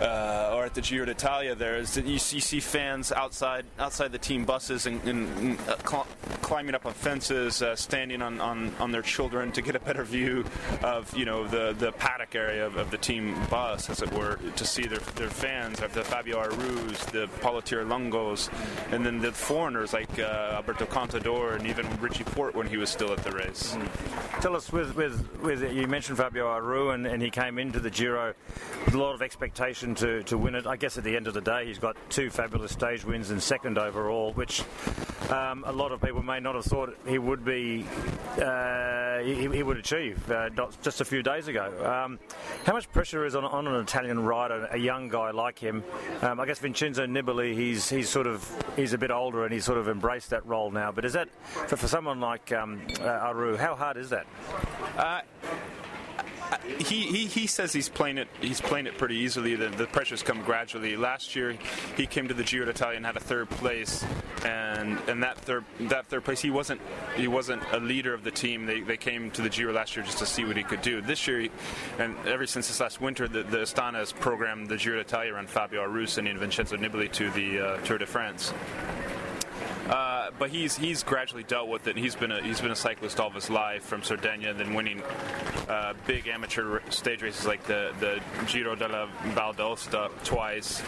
uh, or at the Giro d'Italia, there is you see, you see fans outside outside the team buses and, and, uh, cl- climbing up on fences, uh, standing on, on, on their children to get a better view of you know the, the paddock area of, of the team bus, as it were, to see their, their fans, of the Fabio Arus, the Politier Lungos, and then the foreigners like uh, Alberto Contador and even Richie Porte when he was still at the race. Tell us, with, with, with you mentioned Fabio Aru, and, and he came into the Giro with a lot of expectation to, to win it. I guess at the end of the day, he's got two fabulous stage wins and second overall, which um, a lot of people may not have thought he would be, uh, he, he would achieve uh, just a few days ago. Um, how much pressure is on, on an Italian rider, a young guy like him? Um, I guess Vincenzo Nibali, he's he's sort of he's a bit older and he's sort of embraced that role now. But is that for, for someone like um, uh, Aru? How hard is that? Uh, he, he, he says he's playing it he's playing it pretty easily. The, the pressures come gradually. Last year he came to the Giro d'Italia and had a third place, and and that third that third place he wasn't he wasn't a leader of the team. They, they came to the Giro last year just to see what he could do. This year, and ever since this last winter, the, the Astana has programmed the Giro d'Italia around Fabio Aru and Vincenzo Nibali to the uh, Tour de France. Uh, but he's he's gradually dealt with it. He's been a he's been a cyclist all of his life from Sardinia, then winning uh, big amateur stage races like the the Giro della Valle d'Aosta twice,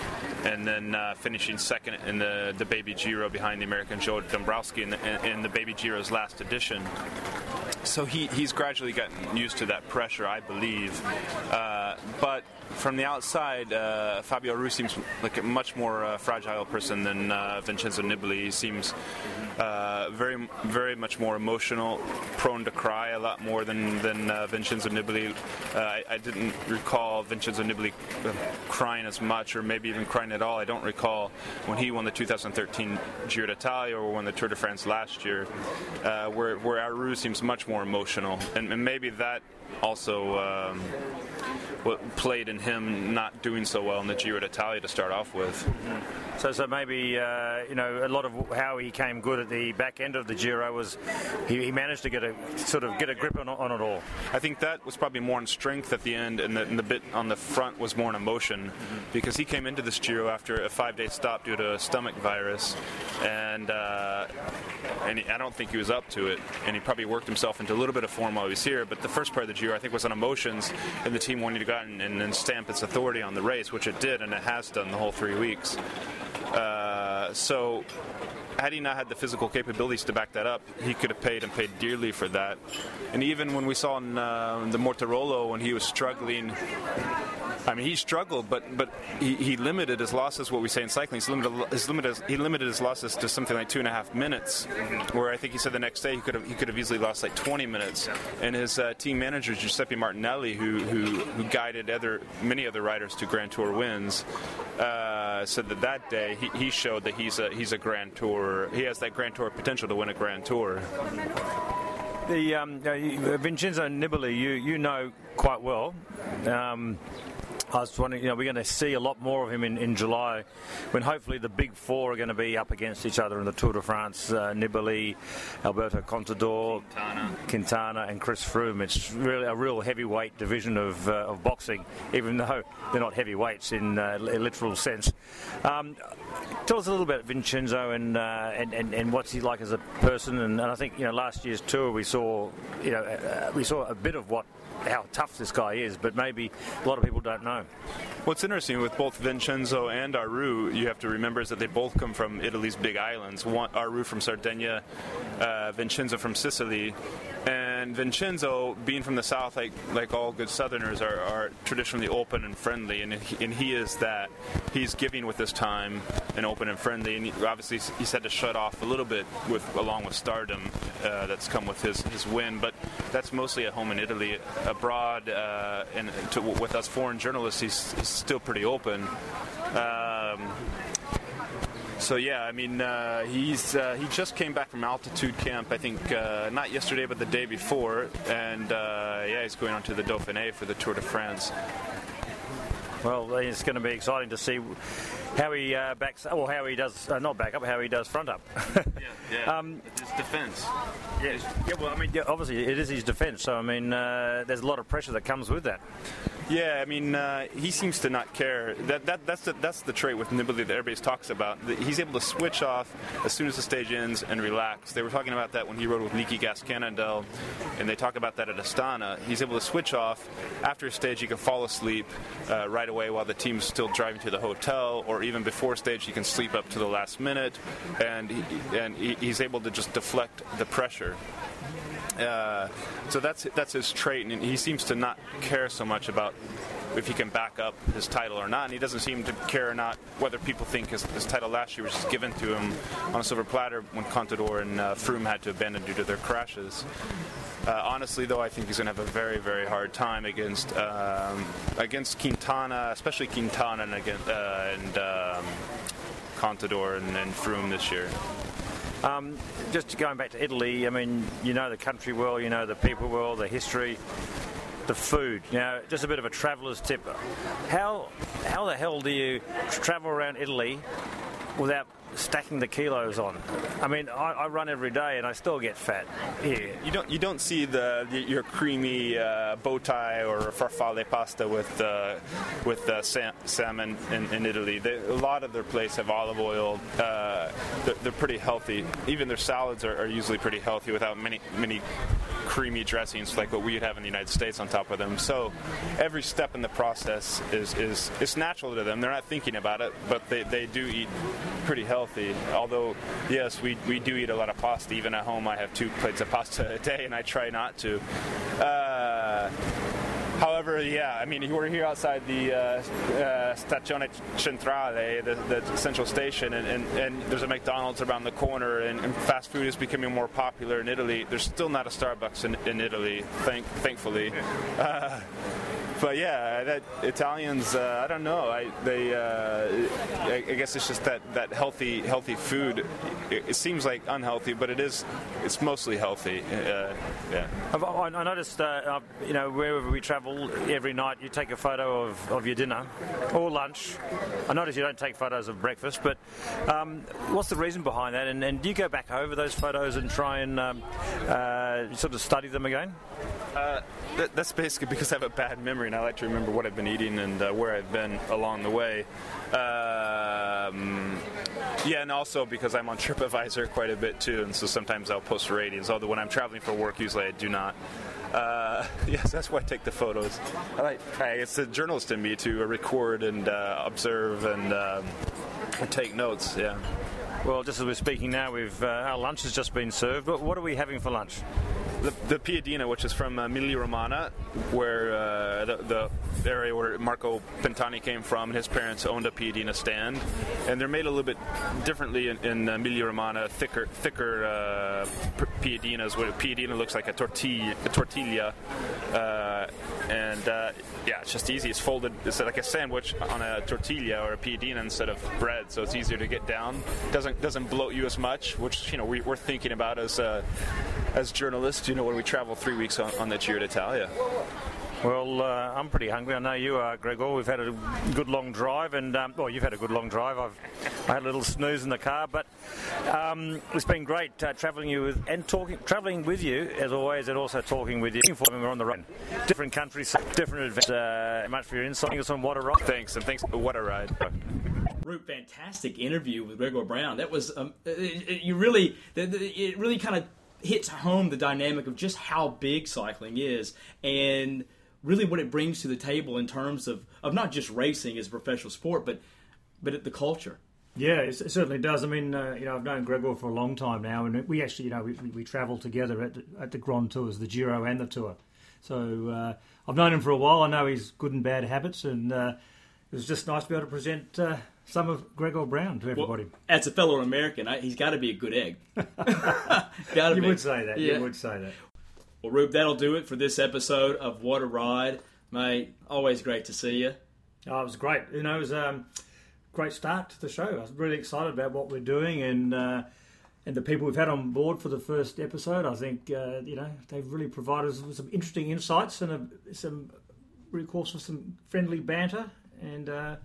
and then uh, finishing second in the the Baby Giro behind the American Joe Dombrowski in the, in, the Baby Giro's last edition. So he, he's gradually gotten used to that pressure, I believe. Uh, but from the outside, uh, Fabio Aru seems like a much more uh, fragile person than uh, Vincenzo Nibali. He seems uh, very, very much more emotional, prone to cry a lot more than than uh, Vincenzo Nibali. Uh, I, I didn't recall Vincenzo Nibali uh, crying as much, or maybe even crying at all. I don't recall when he won the 2013 Giro d'Italia or won the Tour de France last year, uh, where where Aru seems much more emotional, and, and maybe that also um, what played in him not doing so well in the Giro d'Italia to start off with. So, so maybe uh, you know a lot of how he came good at the back end of the Giro was he, he managed to get a sort of get a grip on, on it all. I think that was probably more on strength at the end, and the, and the bit on the front was more on emotion, because he came into this Giro after a five-day stop due to a stomach virus, and uh, and he, I don't think he was up to it, and he probably worked himself into a little bit of form while he was here. But the first part of the Giro, I think, was on emotions, and the team wanted to go out and, and stamp its authority on the race, which it did, and it has done the whole three weeks. Uh, so had he not had the physical capabilities to back that up, he could have paid and paid dearly for that. And even when we saw in uh, the Mortirolo when he was struggling, I mean, he struggled, but but he, he limited his losses. What we say in cycling, he limited his limited he limited his losses to something like two and a half minutes. Where I think he said the next day he could have he could have easily lost like 20 minutes. And his uh, team manager Giuseppe Martinelli, who, who who guided other many other riders to Grand Tour wins, uh, said that that day he, he showed that he's a he's a Grand Tour. He has that Grand Tour potential to win a Grand Tour. The um, uh, Vincenzo Nibali, you you know quite well. Um, I was wondering, you know, we're going to see a lot more of him in, in July, when hopefully the big four are going to be up against each other in the Tour de France. Uh, Nibali, Alberto Contador, Quintana, and Chris Froome. It's really a real heavyweight division of, uh, of boxing, even though they're not heavyweights in uh, li- literal sense. Um, tell us a little bit about Vincenzo and, uh, and, and and what's he like as a person. And, and I think you know last year's tour we saw you know uh, we saw a bit of what how tough this guy is, but maybe a lot of people don't know. What's interesting with both Vincenzo and Aru, you have to remember, is that they both come from Italy's big islands. One, Aru from Sardinia, uh, Vincenzo from Sicily. And Vincenzo, being from the south, like like all good Southerners, are, are traditionally open and friendly, and he, and he is that. He's giving with his time and open and friendly, and he, obviously he's had to shut off a little bit with along with stardom uh, that's come with his, his win, but that's mostly at home in Italy. Abroad, uh, and to, with us foreign journalists, he's, he's still pretty open. Um, so yeah, I mean, uh, he's uh, he just came back from altitude camp. I think uh, not yesterday, but the day before, and uh, yeah, he's going on to the Dauphiné for the Tour de France. Well, it's going to be exciting to see how he uh, backs, or how he does uh, not back up, how he does front up. Yeah, Um, it's defense. yeah, yeah. Well, I mean, yeah, obviously it is his defence. So I mean, uh, there's a lot of pressure that comes with that. Yeah, I mean, uh, he seems to not care. That, that that's the, that's the trait with Nibali that everybody talks about. He's able to switch off as soon as the stage ends and relax. They were talking about that when he rode with Liquigas-Cannondale, and they talk about that at Astana. He's able to switch off after a stage. He can fall asleep uh, right away while the team's still driving to the hotel, or even before stage, he can sleep up to the last minute, and he, and he, he's able to just deflect the pressure. Uh, so that's that's his trait, and he seems to not care so much about if he can back up his title or not. And he doesn't seem to care or not whether people think his, his title last year was just given to him on a silver platter when Contador and uh, Froome had to abandon due to their crashes. Uh, honestly, though, I think he's going to have a very, very hard time against um, against Quintana, especially Quintana and against uh, and um, Contador and, and Froome this year. Um, just going back to Italy, I mean, you know the country well, you know the people well, the history, the food. Now, just a bit of a traveller's tip. How how the hell do you travel around Italy without stacking the kilos on? I mean, I, I run every day and I still get fat here. You don't you don't see the, the your creamy uh, bow tie or farfalle pasta with uh, with uh, sam- salmon in, in Italy. They, a lot of their places have olive oil. Uh, they're, they're pretty healthy. Even their salads are, are usually pretty healthy without many many creamy dressings like what we'd have in the United States on top of them. So every step in the process is is it's natural to them. They're not thinking about it, but they, they do eat pretty healthy. Although yes, we, we do eat a lot of pasta. Even at home, I have two plates of pasta a day, and I try not to. Uh, However, yeah, I mean, we're here outside the uh, uh, Stazione Centrale, the, the central station, and, and, and there's a McDonald's around the corner, and, and fast food is becoming more popular in Italy. There's still not a Starbucks in, in Italy, thank, thankfully. Uh, but yeah, that Italians, uh, I don't know. I they, uh, I, I guess it's just that, that healthy healthy food. It, it seems like unhealthy, but it is. It's mostly healthy. Uh, yeah. I've- I, I noticed, uh, uh, you know, wherever we travel, every night you take a photo of, of your dinner or lunch. I notice you don't take photos of breakfast, but um, what's the reason behind that? And, and do you go back over those photos and try and um, uh, sort of study them again? Uh, that, that's basically because I have a bad memory and I like to remember what I've been eating and uh, where I've been along the way. Um, yeah, and also because I'm on TripAdvisor quite a bit too, and so sometimes I'll post ratings. Although when I'm traveling for work, usually I do not. Uh, yes, that's why I take the photos. I like, it's a journalist in me to record and uh, observe and um, take notes. Yeah. Well, just as we're speaking now, we've uh, our lunch has just been served. But what are we having for lunch? The, the Piadina, which is from uh, Emilia Romagna, where uh, the, the area where Marco Pantani came from, his parents owned a Piadina stand, and they're made a little bit differently in, in Emilia Romagna, thicker, thicker uh, Piadinas. Where Piadina looks like a tortilla, a tortilla, uh, and uh, yeah, it's just easy. It's folded. It's like a sandwich on a tortilla or a Piadina instead of bread, so it's easier to get down. Doesn't doesn't bloat you as much, which you know we, we're thinking about as uh, as journalists. You know, when we travel three weeks on, on the Giro d'Italia. Well, uh, I'm pretty hungry. I know you are, Gregor. We've had a good long drive, and um, well, you've had a good long drive. I've I had a little snooze in the car, but um, it's been great uh, travelling you with and talking, travelling with you as always, and also talking with you. Looking forward when we're on the road, different countries, different adventures. Uh, much for your insight. Us on what a ride. Thanks, and thanks. What a ride. Rupe, fantastic interview with Gregor Brown. That was um, it, it- you really the, the, it really kind of hits home the dynamic of just how big cycling is and really what it brings to the table in terms of, of not just racing as a professional sport, but but the culture. Yeah, it certainly does. I mean, uh, you know, I've known Gregor for a long time now, and we actually, you know, we, we, travel together at the, at the Grand Tours, the Giro and the Tour. So uh, I've known him for a while. I know his good and bad habits, and uh, it was just nice to be able to present uh, some of Gregor Brown to everybody. As a fellow American, I, he's got to be a good egg. you be. would say that. Yeah. You would say that. Well, Rupe, that'll do it for this episode of What a Ride, mate. Always great to see you. Oh, it was great. You know, it was a um, great start to the show. I was really excited about what we're doing and uh, and the people we've had on board for the first episode. I think uh, you know they've really provided us with some interesting insights and a, some recourse for some friendly banter. And uh,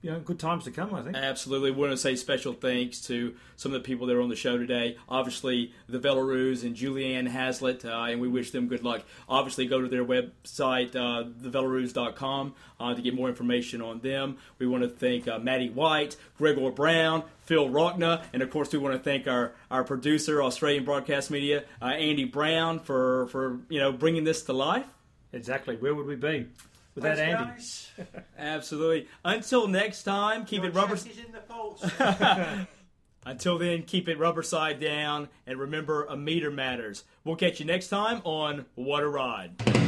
you know good times to come. I think. Absolutely. We want to say special thanks to some of the people that are on the show today. Obviously, the Velaroos and Julianne Hazlitt, uh, and we wish them good luck. Obviously, go to their website, uh, thevelaroos.com, uh, to get more information on them. We want to thank uh, Matty White, Gregor Brown, Phil Wrochna, and of course, we want to thank our, our producer, Australian Broadcast Media, uh, Andy Brown, for, for you know bringing this to life. Exactly. Where would we be without Thanks, Andy? guys. Absolutely. Until next time, keep Your it rubber. check is in the. Until then, keep it rubber side down, and remember, a meter matters. We'll catch you next time on What a Ride.